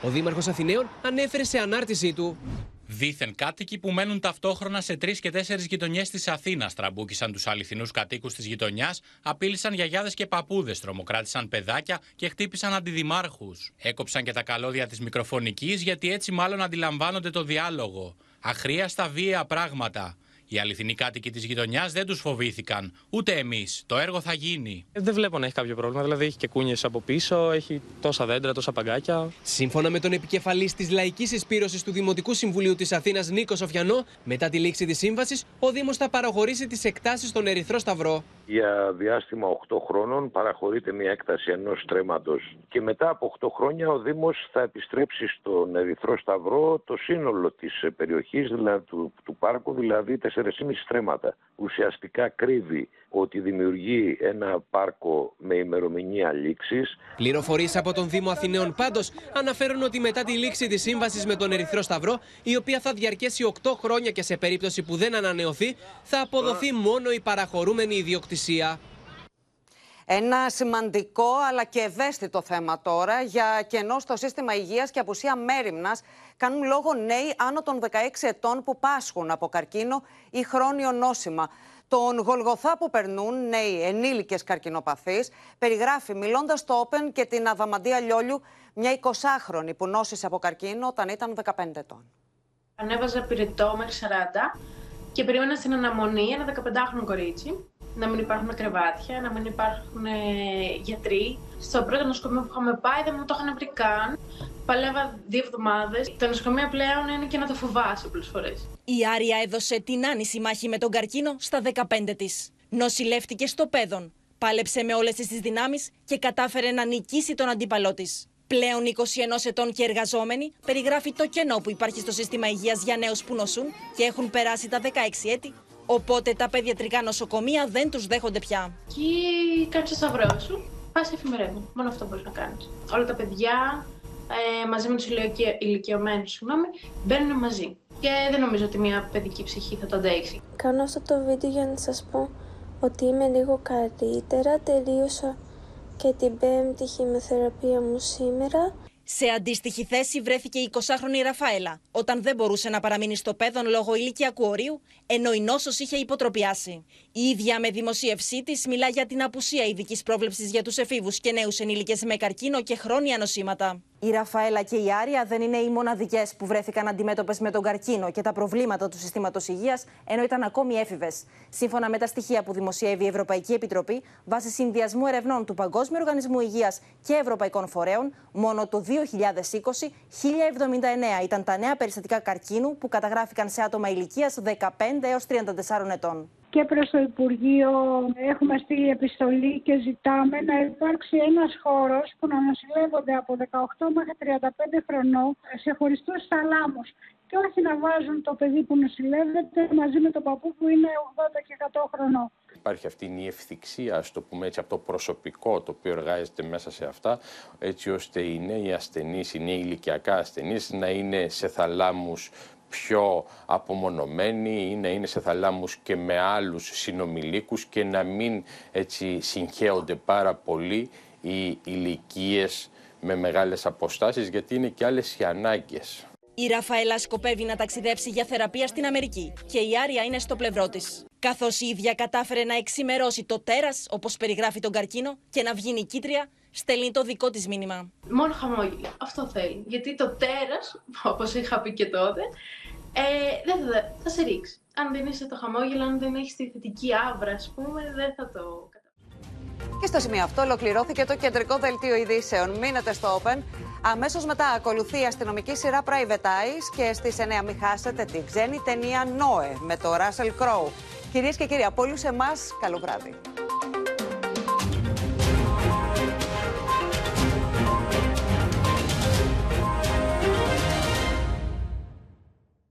Ο Δήμαρχος Αθηναίων ανέφερε σε ανάρτησή του. Δήθεν κάτοικοι που μένουν ταυτόχρονα σε τρεις και τέσσερις γειτονιές της Αθήνας τραμπούκισαν τους αληθινούς κατοίκους της γειτονιάς, απείλησαν γιαγιάδες και παππούδες, τρομοκράτησαν παιδάκια και χτύπησαν αντιδημάρχους. Έκοψαν και τα καλώδια της μικροφωνικής γιατί έτσι μάλλον αντιλαμβάνονται το διάλογο. Αχρείαστα βίαια πράγματα. Οι αληθινοί κάτοικοι της γειτονιάς δεν τους φοβήθηκαν. Ούτε εμείς. Το έργο θα γίνει. Δεν βλέπω να έχει κάποιο πρόβλημα. Δηλαδή έχει και κούνιες από πίσω, έχει τόσα δέντρα, τόσα παγκάκια. Σύμφωνα με τον επικεφαλής της Λαϊκής Εισπήρωση του Δημοτικού Συμβουλίου της Αθήνας, Νίκο Σοφιανό, μετά τη λήξη της σύμβασης, ο Δήμος θα παραχωρήσει τις εκτάσεις στον Ερυθρό Σταυρό. Για διάστημα 8 χρόνων παραχωρείται μια έκταση ενός στρέμματο. Και μετά από 8 χρόνια ο Δήμος θα επιστρέψει στον Ερυθρό Σταυρό το σύνολο της περιοχής, δηλαδή του, του πάρκου, δηλαδή 4,5 στρέμματα. Ουσιαστικά κρύβει ότι δημιουργεί ένα πάρκο με ημερομηνία λήξης. Πληροφορίες από τον Δήμο Αθηναίων πάντως αναφέρουν ότι μετά τη λήξη της σύμβασης με τον Ερυθρό Σταυρό, η οποία θα διαρκέσει 8 χρόνια και σε περίπτωση που δεν ανανεωθεί, θα αποδοθεί μόνο η παραχωρούμενη ιδιοκτησία. Ένα σημαντικό αλλά και ευαίσθητο θέμα τώρα για κενό στο σύστημα υγείας και απουσία μέρημνας κάνουν λόγο νέοι άνω των 16 ετών που πάσχουν από καρκίνο ή χρόνιο νόσημα. Τον Γολγοθά που περνούν νέοι ενήλικες καρκινοπαθείς περιγράφει μιλώντας στο Open και την Αδαμαντία Λιόλιου μια 20χρονη που νόσησε από καρκίνο όταν ήταν 15 ετών. Ανέβαζα πυρετό μέχρι 40 και περίμενα στην αναμονή ένα 15χρονο κορίτσι να μην υπάρχουν κρεβάτια, να μην υπάρχουν ε, γιατροί. Στο πρώτο νοσοκομείο που είχαμε πάει δεν μου το είχαν βρει καν. Παλεύα δύο εβδομάδες. Τα νοσοκομεία πλέον είναι και να το φοβάσαι πολλές φορές. Η Άρια έδωσε την άνηση μάχη με τον καρκίνο στα 15 της. Νοσηλεύτηκε στο Πέδον. Πάλεψε με όλες τις δυνάμεις και κατάφερε να νικήσει τον αντίπαλό της. Πλέον 21 ετών και εργαζόμενοι περιγράφει το κενό που υπάρχει στο σύστημα υγείας για νέους που νοσούν και έχουν περάσει τα 16 έτη. Οπότε τα παιδιατρικά νοσοκομεία δεν τους δέχονται πια. Και κάνει το σταυρός σου, πας εφημερεύει. Μόνο αυτό μπορείς να κάνεις. Όλα τα παιδιά ε, μαζί με τους ηλικιωμένους, συγγνώμη, μπαίνουν μαζί. Και δεν νομίζω ότι μια παιδική ψυχή θα το αντέξει. Κάνω αυτό το βίντεο για να σας πω ότι είμαι λίγο καλύτερα. Τελείωσα και την πέμπτη χημειοθεραπεία μου σήμερα. Σε αντίστοιχη θέση βρέθηκε η 20χρονη Ραφαέλα, όταν δεν μπορούσε να παραμείνει στο παιδόν λόγω ηλικιακού ορίου, ενώ η νόσος είχε υποτροπιάσει. Η ίδια με δημοσίευσή της μιλά για την απουσία ειδικής πρόβλεψης για τους εφήβους και νέους ενήλικες με καρκίνο και χρόνια νοσήματα. Η Ραφαέλα και η Άρια δεν είναι οι μοναδικές που βρέθηκαν αντιμέτωπες με τον καρκίνο και τα προβλήματα του συστήματος υγείας, ενώ ήταν ακόμη έφηβες. Σύμφωνα με τα στοιχεία που δημοσιεύει η Ευρωπαϊκή Επιτροπή, βάσει συνδυασμού ερευνών του Παγκόσμιου Οργανισμού Υγείας και Ευρωπαϊκών Φορέων, μόνο το 2020 1079 ήταν τα νέα περιστατικά καρκίνου που καταγράφηκαν σε άτομα ηλικίας 15 έως 34 ετών και προς το Υπουργείο έχουμε στείλει επιστολή και ζητάμε να υπάρξει ένας χώρος που να νοσηλεύονται από 18 μέχρι 35 χρονών σε χωριστούς θαλάμους και όχι να βάζουν το παιδί που νοσηλεύεται μαζί με το παππού που είναι 80 και 100 χρονών. Υπάρχει αυτή η ευθυξία, ας το πούμε έτσι, από το προσωπικό το οποίο εργάζεται μέσα σε αυτά, έτσι ώστε οι νέοι ασθενείς, οι νέοι ηλικιακά ασθενείς να είναι σε θαλάμους πιο απομονωμένοι ή να είναι σε θαλάμους και με άλλους συνομιλίκους και να μην έτσι συγχέονται πάρα πολύ οι ηλικίες με μεγάλες αποστάσεις γιατί είναι και άλλες οι ανάγκες. Η Ραφαέλα σκοπεύει να ταξιδέψει για θεραπεία στην Αμερική και η Άρια είναι στο πλευρό της. Καθώς η ίδια κατάφερε να εξημερώσει το τέρας, όπως περιγράφει τον καρκίνο, και να βγει νικήτρια, στέλνει το δικό της μήνυμα. Μόνο χαμόγελο. Αυτό θέλει. Γιατί το τέρας, όπως είχα πει και τότε, ε, δεν θα, θα σε ρίξει. Αν δεν είσαι το χαμόγελο, αν δεν έχεις τη θετική άβρα, ας πούμε, δεν θα το και στο σημείο αυτό ολοκληρώθηκε το κεντρικό δελτίο ειδήσεων. Μείνετε στο Open. Αμέσως μετά ακολουθεί η αστυνομική σειρά Private Eyes και στις 9 μην χάσετε την ξένη ταινία Noe με το Russell Crowe. Κυρίες και κύριοι, από όλους εμάς, καλό βράδυ.